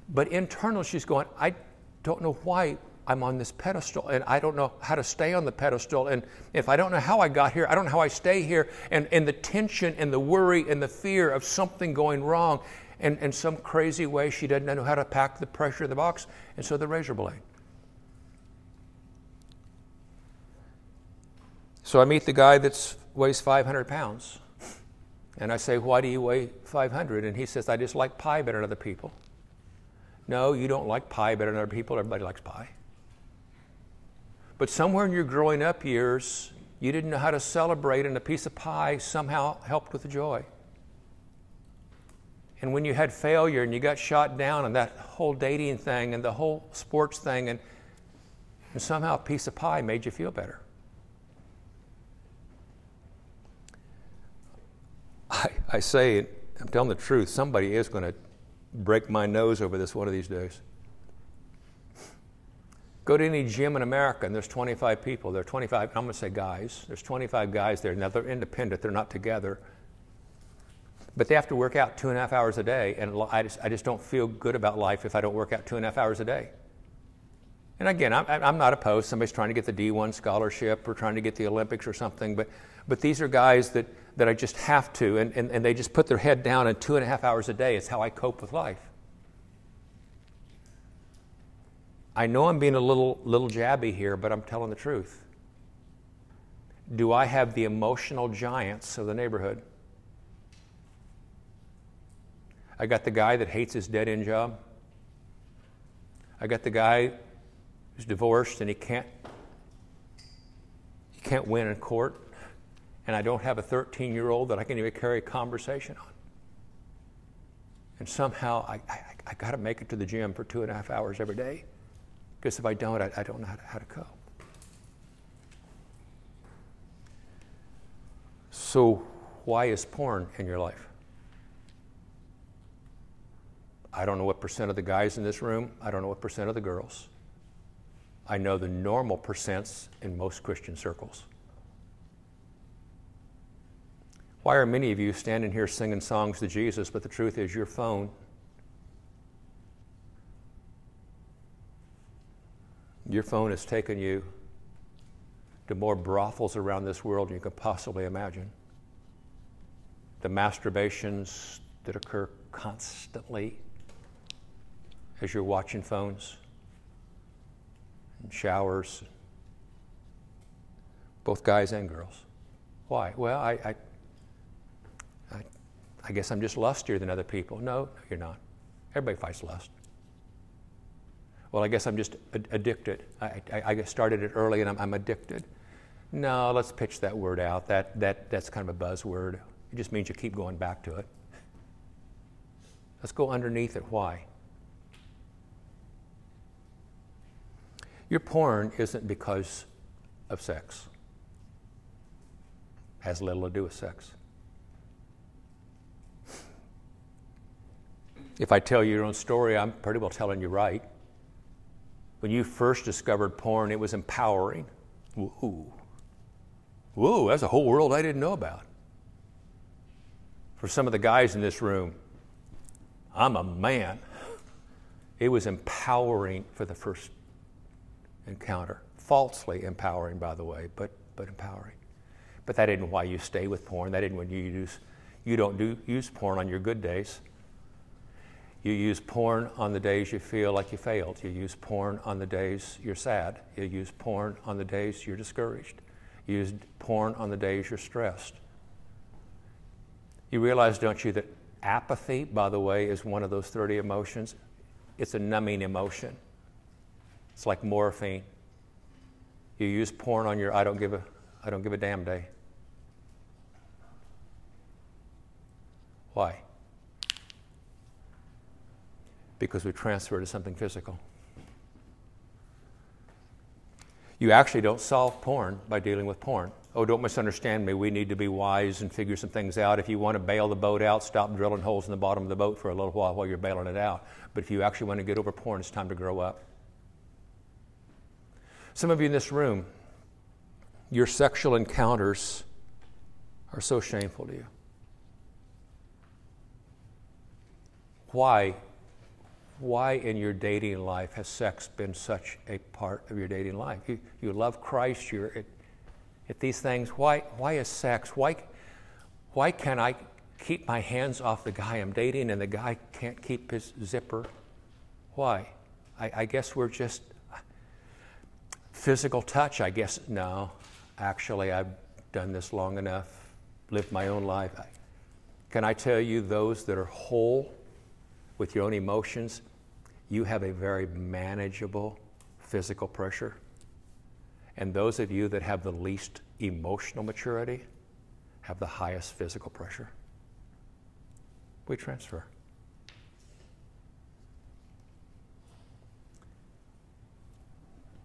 but internal, she's going, I don't know why I'm on this pedestal and I don't know how to stay on the pedestal. And if I don't know how I got here, I don't know how I stay here. And, and the tension and the worry and the fear of something going wrong. And in some crazy way, she doesn't know how to pack the pressure of the box. And so the razor blade. So I meet the guy that weighs 500 pounds. And I say, Why do you weigh 500? And he says, I just like pie better than other people. No, you don't like pie better than other people. Everybody likes pie. But somewhere in your growing up years, you didn't know how to celebrate, and a piece of pie somehow helped with the joy. And when you had failure and you got shot down, and that whole dating thing and the whole sports thing, and, and somehow a piece of pie made you feel better. I, I say, I'm telling the truth, somebody is going to break my nose over this one of these days. Go to any gym in America and there's 25 people. There are 25, I'm going to say guys. There's 25 guys there. Now they're independent, they're not together. But they have to work out two and a half hours a day. And I just, I just don't feel good about life if I don't work out two and a half hours a day. And again, I'm, I'm not opposed. Somebody's trying to get the D1 scholarship or trying to get the Olympics or something. But, but these are guys that, that I just have to. And, and, and they just put their head down and two and a half hours a day. It's how I cope with life. I know I'm being a little, little jabby here, but I'm telling the truth. Do I have the emotional giants of the neighborhood? I got the guy that hates his dead end job. I got the guy who's divorced and he can't he can't win in court. And I don't have a 13 year old that I can even carry a conversation on. And somehow I, I, I got to make it to the gym for two and a half hours every day. Because if I don't, I, I don't know how to, how to cope. So, why is porn in your life? I don't know what percent of the guys in this room, I don't know what percent of the girls. I know the normal percents in most Christian circles. Why are many of you standing here singing songs to Jesus, but the truth is your phone Your phone has taken you to more brothels around this world than you could possibly imagine. The masturbations that occur constantly as you're watching phones and showers, both guys and girls. Why? Well, I, I, I, I guess I'm just lustier than other people. No, no, you're not. Everybody fights lust well, I guess I'm just addicted. I, I, I started it early and I'm, I'm, addicted. No, let's pitch that word out. That, that, that's kind of a buzzword. It just means you keep going back to it. Let's go underneath it. Why? Your porn isn't because of sex. Has little to do with sex. If I tell you your own story, I'm pretty well telling you right when you first discovered porn, it was empowering. Woo. Woo, that's a whole world I didn't know about. For some of the guys in this room, I'm a man. It was empowering for the first encounter. Falsely empowering, by the way, but, but empowering. But that isn't why you stay with porn. That isn't when you use, you don't do, use porn on your good days. You use porn on the days you feel like you failed. You use porn on the days you're sad. You use porn on the days you're discouraged. You use porn on the days you're stressed. You realize, don't you, that apathy, by the way, is one of those 30 emotions? It's a numbing emotion. It's like morphine. You use porn on your I don't give a I don't give a damn day. Why? Because we transfer to something physical. You actually don't solve porn by dealing with porn. Oh, don't misunderstand me. We need to be wise and figure some things out. If you want to bail the boat out, stop drilling holes in the bottom of the boat for a little while while you're bailing it out. But if you actually want to get over porn, it's time to grow up. Some of you in this room, your sexual encounters are so shameful to you. Why? Why in your dating life has sex been such a part of your dating life? You, you love Christ, you're at, at these things. Why, why is sex? Why, why can't I keep my hands off the guy I'm dating and the guy can't keep his zipper? Why? I, I guess we're just physical touch. I guess no. Actually, I've done this long enough, lived my own life. Can I tell you, those that are whole with your own emotions, you have a very manageable physical pressure. And those of you that have the least emotional maturity have the highest physical pressure. We transfer.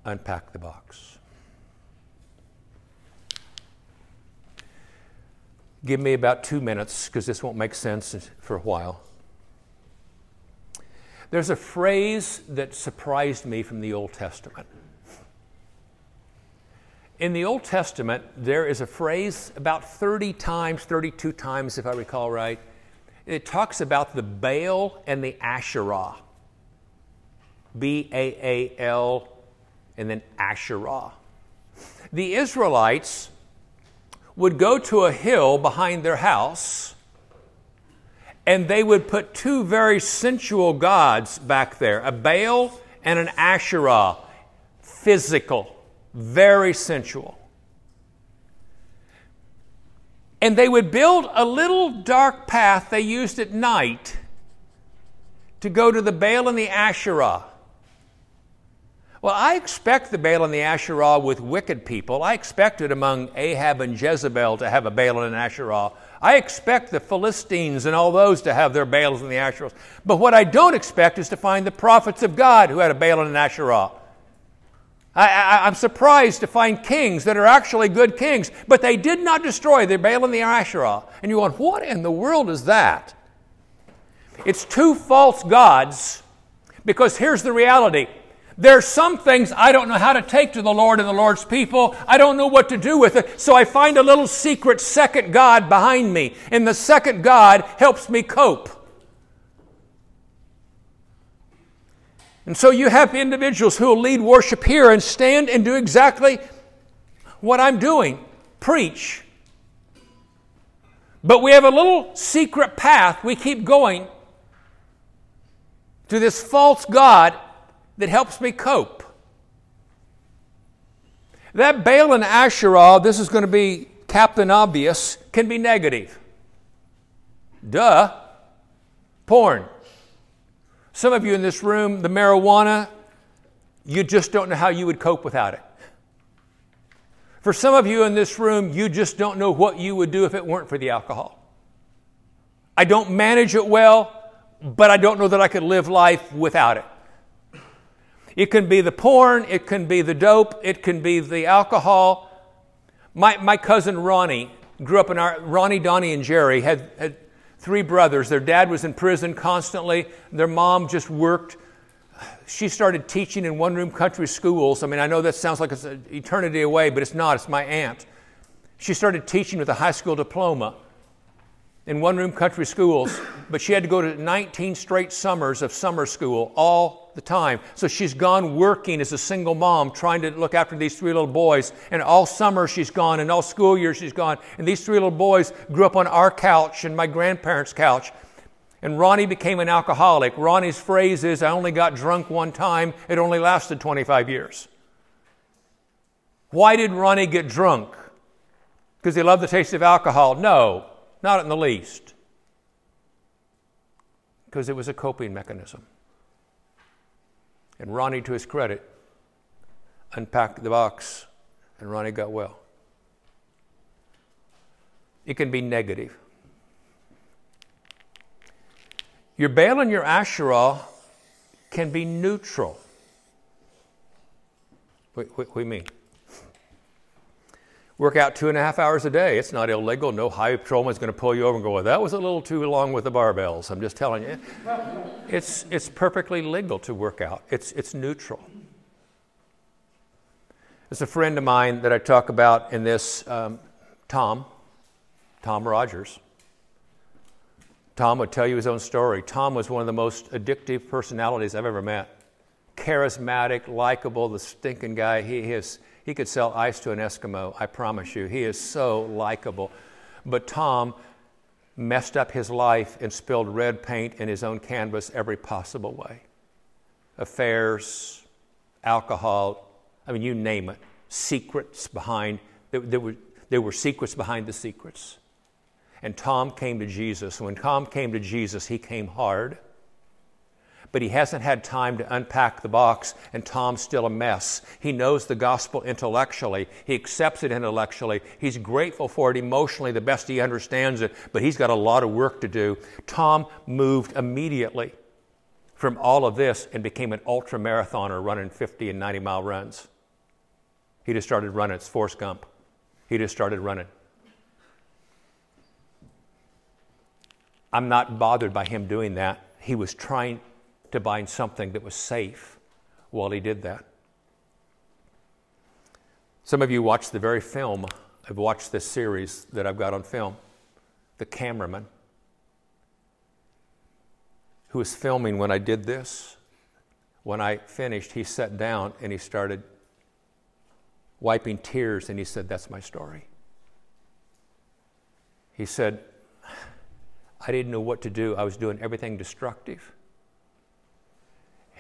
Unpack the box. Give me about two minutes because this won't make sense for a while. There's a phrase that surprised me from the Old Testament. In the Old Testament, there is a phrase about 30 times, 32 times, if I recall right. It talks about the Baal and the Asherah. B A A L and then Asherah. The Israelites would go to a hill behind their house and they would put two very sensual gods back there a Baal and an Asherah. Physical, very sensual. And they would build a little dark path they used at night to go to the Baal and the Asherah. Well, I expect the Baal and the Asherah with wicked people. I expected among Ahab and Jezebel to have a Baal and an Asherah. I expect the Philistines and all those to have their Baals and the Asherahs. But what I don't expect is to find the prophets of God who had a Baal and an Asherah. I, am surprised to find kings that are actually good kings, but they did not destroy the Baal and the Asherah. And you're going, what in the world is that? It's two false gods because here's the reality there's some things I don't know how to take to the Lord and the Lord's people. I don't know what to do with it. So I find a little secret second God behind me. And the second God helps me cope. And so you have individuals who will lead worship here and stand and do exactly what I'm doing preach. But we have a little secret path we keep going to this false God that helps me cope. That Baal and Asherah, this is going to be Captain Obvious, can be negative. Duh. Porn. Some of you in this room, the marijuana, you just don't know how you would cope without it. For some of you in this room, you just don't know what you would do if it weren't for the alcohol. I don't manage it well, but I don't know that I could live life without it. It can be the porn, it can be the dope, it can be the alcohol. My, my cousin Ronnie grew up in our, Ronnie, Donnie, and Jerry had, had three brothers. Their dad was in prison constantly, their mom just worked. She started teaching in one room country schools. I mean, I know that sounds like it's an eternity away, but it's not. It's my aunt. She started teaching with a high school diploma in one room country schools, but she had to go to 19 straight summers of summer school all the time. So she's gone working as a single mom, trying to look after these three little boys. And all summer she's gone, and all school year she's gone. And these three little boys grew up on our couch and my grandparents' couch. And Ronnie became an alcoholic. Ronnie's phrase is, I only got drunk one time, it only lasted 25 years. Why did Ronnie get drunk? Because he loved the taste of alcohol? No, not in the least. Because it was a coping mechanism. And Ronnie, to his credit, unpacked the box, and Ronnie got well. It can be negative. Your Baal and your Asherah can be neutral. What, do you mean? Work out two and a half hours a day. It's not illegal. No highway patrolman's going to pull you over and go, well, that was a little too long with the barbells. I'm just telling you. It's, it's perfectly legal to work out, it's, it's neutral. There's a friend of mine that I talk about in this, um, Tom, Tom Rogers. Tom would tell you his own story. Tom was one of the most addictive personalities I've ever met. Charismatic, likable, the stinking guy. He, is, he could sell ice to an Eskimo, I promise you. He is so likable. But Tom messed up his life and spilled red paint in his own canvas every possible way affairs, alcohol, I mean, you name it. Secrets behind, there, there, were, there were secrets behind the secrets. And Tom came to Jesus. When Tom came to Jesus, he came hard. But he hasn't had time to unpack the box, and Tom's still a mess. He knows the gospel intellectually. He accepts it intellectually. He's grateful for it emotionally, the best he understands it, but he's got a lot of work to do. Tom moved immediately from all of this and became an ultra marathoner running 50 and 90 mile runs. He just started running. It's Forrest Gump. He just started running. I'm not bothered by him doing that. He was trying to find something that was safe while he did that. Some of you watched the very film. I've watched this series that I've got on film. The cameraman who was filming when I did this, when I finished, he sat down and he started wiping tears and he said, That's my story. He said, I didn't know what to do. I was doing everything destructive.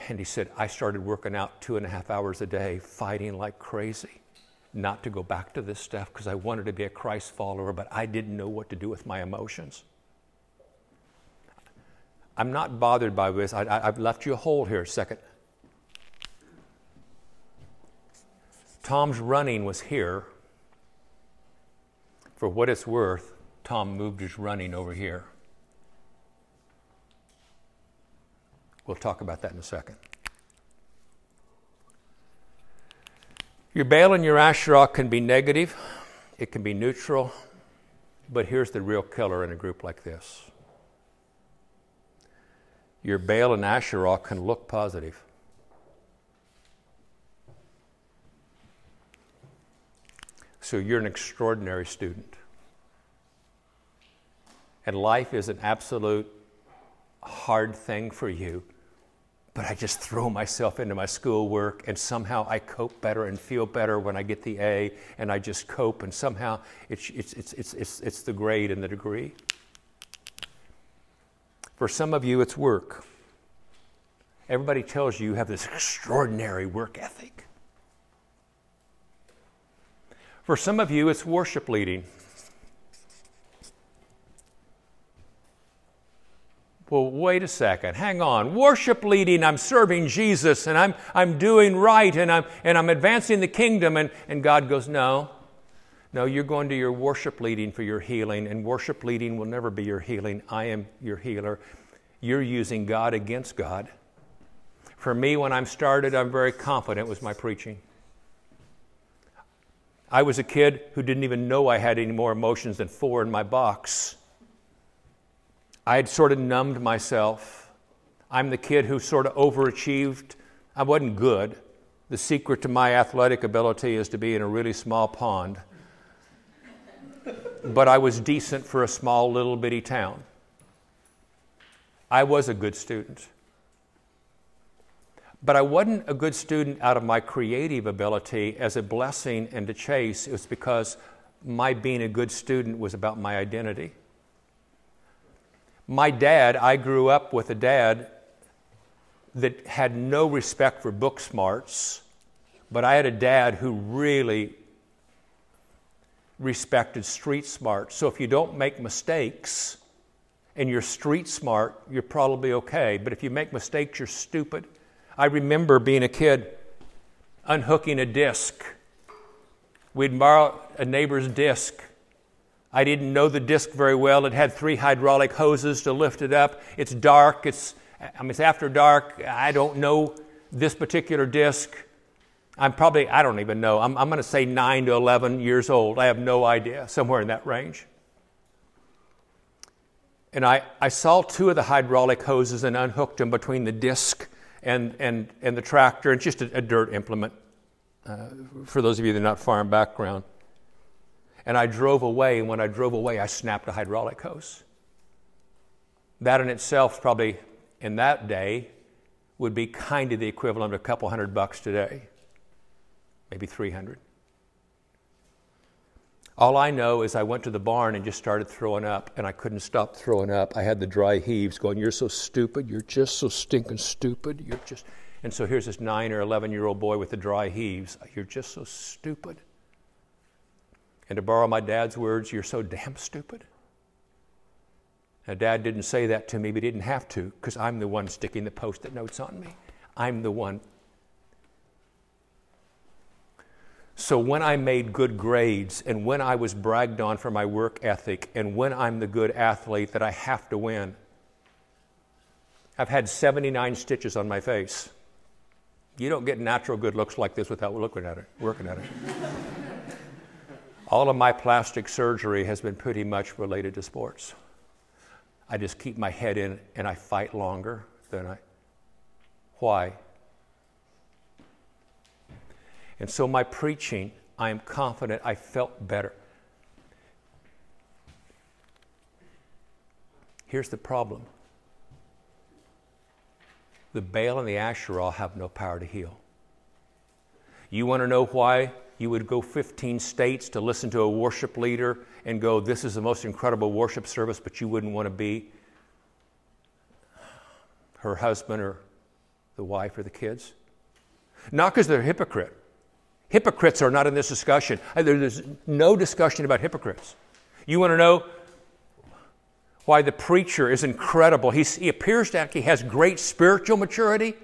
And he said, I started working out two and a half hours a day, fighting like crazy, not to go back to this stuff because I wanted to be a Christ follower, but I didn't know what to do with my emotions. I'm not bothered by this. I, have left you a hole here a second. Tom's running was here. For what it's worth, Tom moved his running over here. We'll talk about that in a second. Your Baal and your Asherah can be negative, it can be neutral, but here's the real killer in a group like this. Your Baal and Asherah can look positive. So you're an extraordinary student. And life is an absolute hard thing for you but I just throw myself into my schoolwork and somehow I cope better and feel better when I get the A and I just cope and somehow it's, it's, it's, it's, it's, it's the grade and the degree. For some of you, it's work. Everybody tells you you have this extraordinary work ethic. For some of you, it's worship leading. Well, wait a second. Hang on. Worship leading, I'm serving Jesus and I'm, I'm doing right and I'm, and I'm advancing the kingdom. And, and God goes, No. No, you're going to your worship leading for your healing, and worship leading will never be your healing. I am your healer. You're using God against God. For me, when I'm started, I'm very confident was my preaching. I was a kid who didn't even know I had any more emotions than four in my box. I had sort of numbed myself. I'm the kid who sort of overachieved. I wasn't good. The secret to my athletic ability is to be in a really small pond. But I was decent for a small little bitty town. I was a good student. But I wasn't a good student out of my creative ability as a blessing and to chase. It was because my being a good student was about my identity. My dad, I grew up with a dad that had no respect for book smarts, but I had a dad who really respected street smart. So if you don't make mistakes and you're street smart, you're probably okay. But if you make mistakes, you're stupid. I remember being a kid unhooking a disc. We'd borrow a neighbor's disc. I didn't know the disc very well. It had three hydraulic hoses to lift it up. It's dark. It's, I mean, it's after dark. I don't know this particular disc. I'm probably, I don't even know. I'm, I'm going to say 9 to 11 years old. I have no idea, somewhere in that range. And I, I saw two of the hydraulic hoses and unhooked them between the disc and, and, and the tractor. It's just a, a dirt implement, uh, for those of you that are not farm background. And I drove away, and when I drove away, I snapped a hydraulic hose. That in itself, probably in that day, would be kind of the equivalent of a couple hundred bucks today maybe 300. All I know is I went to the barn and just started throwing up, and I couldn't stop throwing up. I had the dry heaves going, You're so stupid. You're just so stinking stupid. You're just. And so here's this nine or 11 year old boy with the dry heaves. You're just so stupid. And to borrow my dad's words, you're so damn stupid. Now, dad didn't say that to me, but he didn't have to because I'm the one sticking the post it notes on me. I'm the one So when I made good grades and when I was bragged on for my work ethic and when I'm the good athlete that I have to win, I've had 79 stitches on my face. You don't get natural good looks like this without looking at it, working at it. All of my plastic surgery has been pretty much related to sports. I just keep my head in and I fight longer than I. Why? And so, my preaching, I am confident I felt better. Here's the problem the Baal and the Asherah have no power to heal. You want to know why you would go 15 states to listen to a worship leader and go, This is the most incredible worship service, but you wouldn't want to be her husband or the wife or the kids? Not because they're a hypocrite. Hypocrites are not in this discussion. Uh, there's no discussion about hypocrites. You want to know why the preacher is incredible? He's, he appears to he has great spiritual maturity,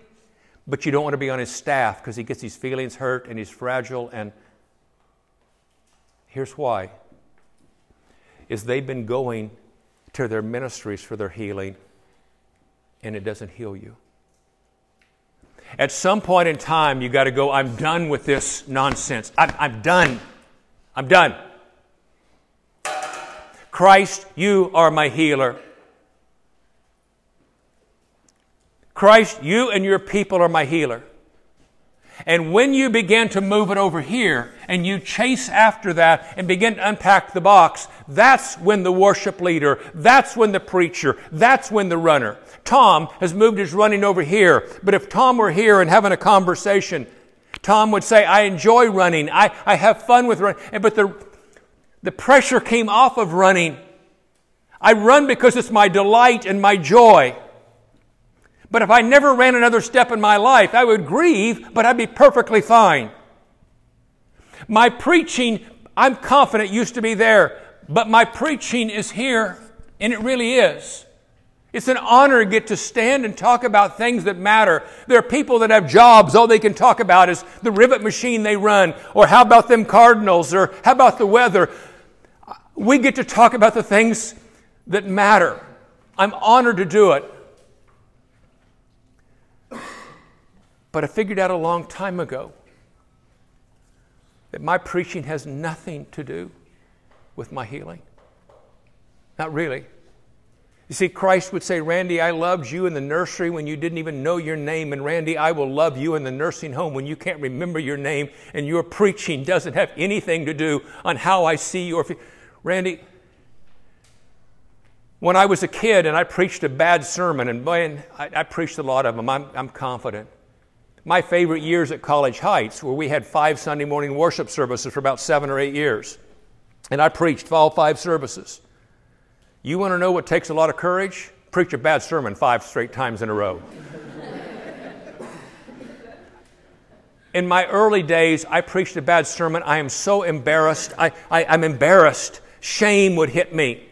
but you don't want to be on his staff because he gets his feelings hurt and he's fragile. And here's why: is they've been going to their ministries for their healing, and it doesn't heal you. At some point in time, you got to go, I'm done with this nonsense. I'm, I'm done. I'm done. Christ, you are my healer. Christ, you and your people are my healer. And when you begin to move it over here and you chase after that and begin to unpack the box, that's when the worship leader, that's when the preacher, that's when the runner. Tom has moved his running over here, but if Tom were here and having a conversation, Tom would say, I enjoy running. I, I have fun with running. But the, the pressure came off of running. I run because it's my delight and my joy. But if I never ran another step in my life, I would grieve, but I'd be perfectly fine. My preaching, I'm confident, used to be there, but my preaching is here, and it really is. It's an honor to get to stand and talk about things that matter. There are people that have jobs, all they can talk about is the rivet machine they run, or how about them Cardinals, or how about the weather. We get to talk about the things that matter. I'm honored to do it. But I figured out a long time ago that my preaching has nothing to do with my healing. Not really. You see, Christ would say, Randy, I loved you in the nursery when you didn't even know your name. And Randy, I will love you in the nursing home when you can't remember your name and your preaching doesn't have anything to do on how I see you. Or Randy, when I was a kid and I preached a bad sermon, and I, I preached a lot of them, I'm, I'm confident. My favorite years at College Heights, where we had five Sunday morning worship services for about seven or eight years. And I preached all five services. You want to know what takes a lot of courage? Preach a bad sermon five straight times in a row. In my early days, I preached a bad sermon. I am so embarrassed. I, I, I'm embarrassed. Shame would hit me.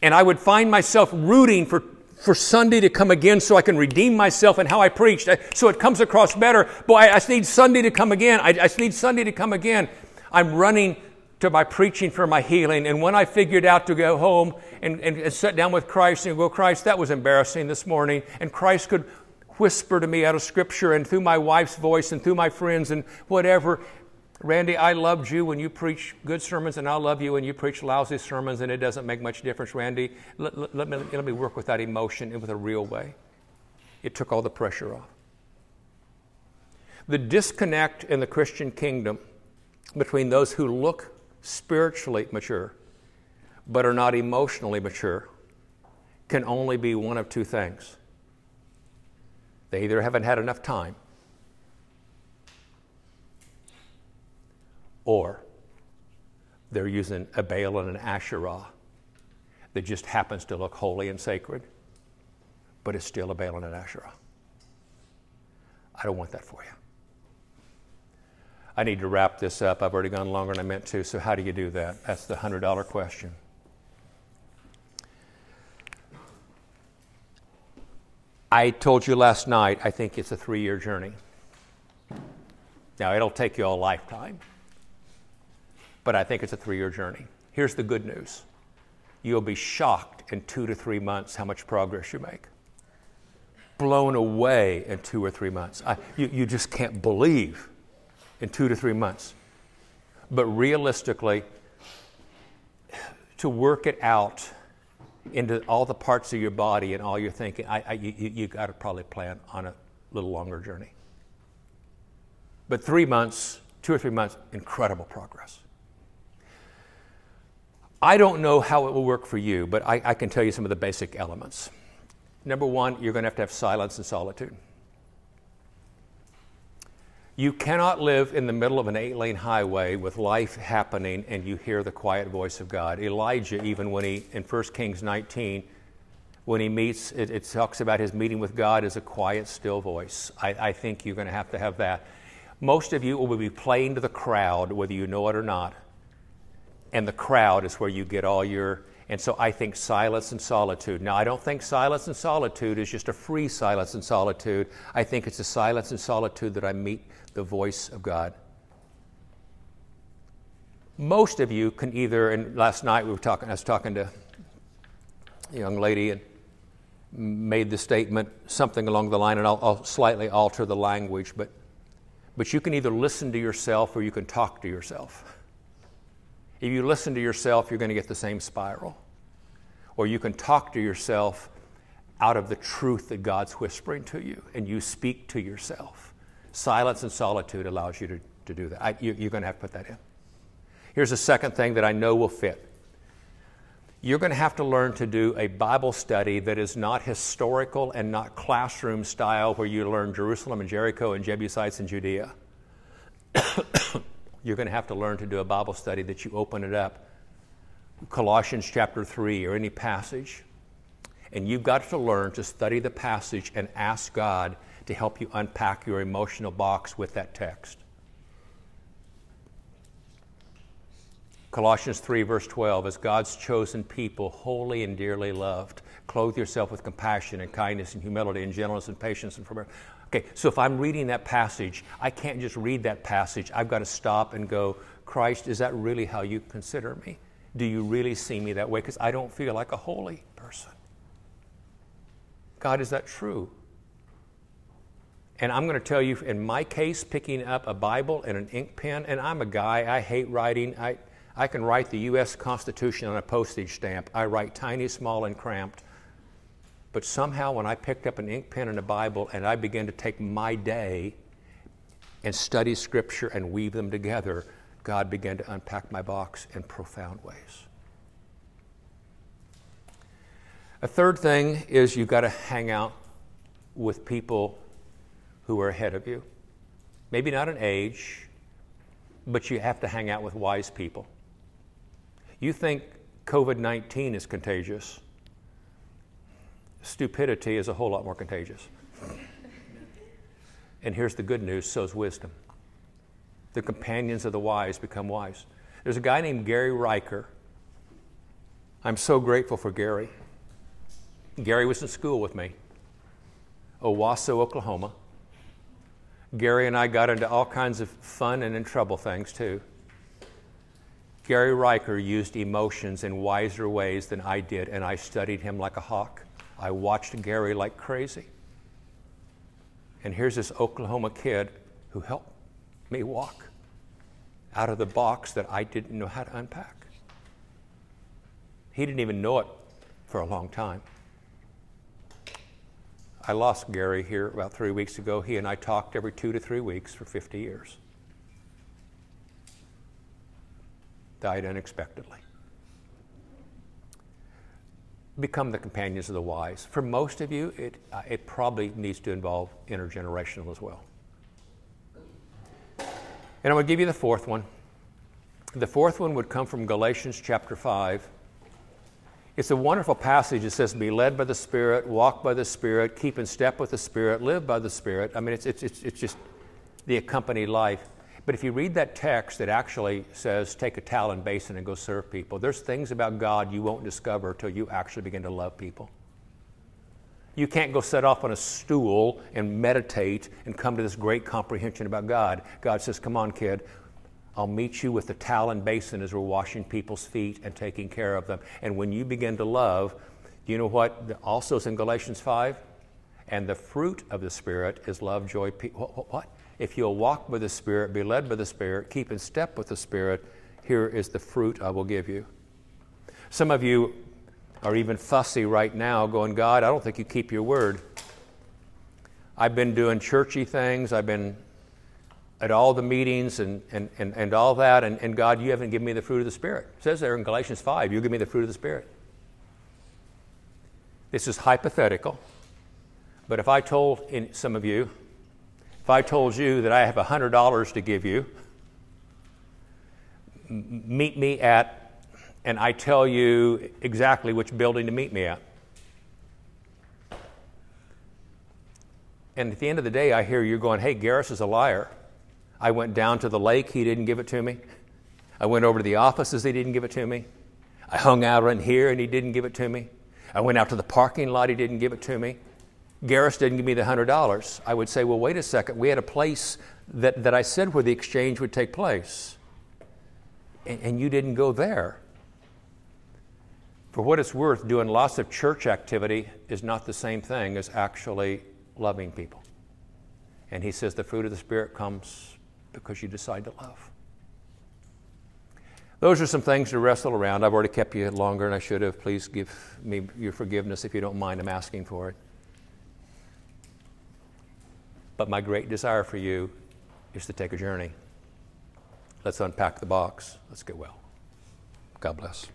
And I would find myself rooting for, for Sunday to come again so I can redeem myself and how I preached. Uh, so it comes across better. Boy, I, I need Sunday to come again. I, I need Sunday to come again. I'm running to my preaching for my healing. And when I figured out to go home and, and, and sit down with Christ and go, Christ, that was embarrassing this morning. And Christ could whisper to me out of Scripture and through my wife's voice and through my friends and whatever. Randy, I loved you when you preach good sermons, and I love you when you preach lousy sermons, and it doesn't make much difference, Randy. Let, let, me, let me work with that emotion in with a real way. It took all the pressure off. The disconnect in the Christian kingdom between those who look spiritually mature but are not emotionally mature can only be one of two things. They either haven't had enough time or they're using a Baal and an Asherah that just happens to look holy and sacred, but it's still a Baal and an Asherah. I don't want that for you. I need to wrap this up. I've already gone longer than I meant to, so how do you do that? That's the $100 question. I told you last night, I think it's a three year journey. Now, it'll take you a lifetime, but I think it's a three year journey. Here's the good news you'll be shocked in two to three months how much progress you make. Blown away in two or three months. I, you, you just can't believe in two to three months. But realistically, to work it out into all the parts of your body and all your thinking, I, I, you, you got to probably plan on a little longer journey. But three months, two or three months, incredible progress. I don't know how it will work for you, but I, I can tell you some of the basic elements. Number one, you're going to have to have silence and solitude. You cannot live in the middle of an eight lane highway with life happening and you hear the quiet voice of God. Elijah, even when he, in 1 Kings 19, when he meets, it, it talks about his meeting with God as a quiet, still voice. I, I think you're going to have to have that. Most of you will be playing to the crowd, whether you know it or not. And the crowd is where you get all your and so I think silence and solitude. Now, I don't think silence and solitude is just a free silence and solitude. I think it's a silence and solitude that I meet the voice of God. Most of you can either, and last night we were talking, I was talking to a young lady and made the statement something along the line, and I'll, I'll slightly alter the language, but, but you can either listen to yourself or you can talk to yourself. If you listen to yourself, you're going to get the same spiral. Or you can talk to yourself out of the truth that God's whispering to you, and you speak to yourself. Silence and solitude allows you to, to do that. I, you, you're going to have to put that in. Here's a second thing that I know will fit. You're going to have to learn to do a Bible study that is not historical and not classroom style, where you learn Jerusalem and Jericho and Jebusites and Judea. you're going to have to learn to do a Bible study that you open it up, Colossians chapter 3 or any passage, and you've got to learn to study the passage and ask God to help you unpack your emotional box with that text. Colossians 3, verse 12, as God's chosen people, holy and dearly loved, clothe yourself with compassion and kindness and humility and gentleness and patience and forbearance. Okay, so if I'm reading that passage, I can't just read that passage. I've got to stop and go, Christ, is that really how you consider me? Do you really see me that way? Because I don't feel like a holy person. God, is that true? And I'm going to tell you, in my case, picking up a Bible and an ink pen, and I'm a guy, I hate writing. I, I can write the U.S. Constitution on a postage stamp. I write tiny, small, and cramped. But somehow, when I picked up an ink pen and a Bible and I began to take my day and study Scripture and weave them together, God began to unpack my box in profound ways. A third thing is you've got to hang out with people who are ahead of you. Maybe not in age, but you have to hang out with wise people. You think COVID 19 is contagious stupidity is a whole lot more contagious. And here's the good news so's wisdom. The companions of the wise become wise. There's a guy named Gary Riker. I'm so grateful for Gary. Gary was in school with me, Owasso, Oklahoma. Gary and I got into all kinds of fun and in trouble things too. Gary Riker used emotions in wiser ways than I did, and I studied him like a hawk. I watched Gary like crazy. And here's this Oklahoma kid who helped me walk out of the box that I didn't know how to unpack. He didn't even know it for a long time. I lost Gary here about three weeks ago. He and I talked every two to three weeks for 50 years. Died unexpectedly. Become the companions of the wise. For most of you, it, uh, it probably needs to involve intergenerational as well. And I'm going to give you the fourth one. The fourth one would come from Galatians chapter 5. It's a wonderful passage. It says, Be led by the Spirit, walk by the Spirit, keep in step with the Spirit, live by the Spirit. I mean, it's, it's, it's, it's just the accompanied life. But if you read that text, it actually says, Take a towel and basin and go serve people. There's things about God you won't discover until you actually begin to love people. You can't go set off on a stool and meditate and come to this great comprehension about God. God says, Come on, kid. I'll meet you with the towel and basin as we're washing people's feet and taking care of them. And when you begin to love, you know what also is in Galatians 5? And the fruit of the Spirit is love, joy, peace. What, what? If you'll walk by the Spirit, be led by the Spirit, keep in step with the Spirit, here is the fruit I will give you. Some of you are even fussy right now, going, God, I don't think you keep your word. I've been doing churchy things, I've been at all the meetings and, and, and, and all that, and, and God, you haven't given me the fruit of the Spirit. It says there in Galatians 5, you give me the fruit of the Spirit. This is hypothetical, but if I told some of you, if I told you that I have $100 to give you, meet me at and I tell you exactly which building to meet me at. And at the end of the day, I hear you going, hey, Gariss is a liar. I went down to the lake, he didn't give it to me. I went over to the offices, he didn't give it to me. I hung out in here and he didn't give it to me. I went out to the parking lot, he didn't give it to me. Gariss didn't give me the $100. I would say, well, wait a second. We had a place that, that I said where the exchange would take place. And, and you didn't go there. For what it's worth, doing lots of church activity is not the same thing as actually loving people. And he says the fruit of the Spirit comes because you decide to love. Those are some things to wrestle around. I've already kept you longer than I should have. Please give me your forgiveness if you don't mind. I'm asking for it. But my great desire for you is to take a journey. Let's unpack the box. Let's get well. God bless.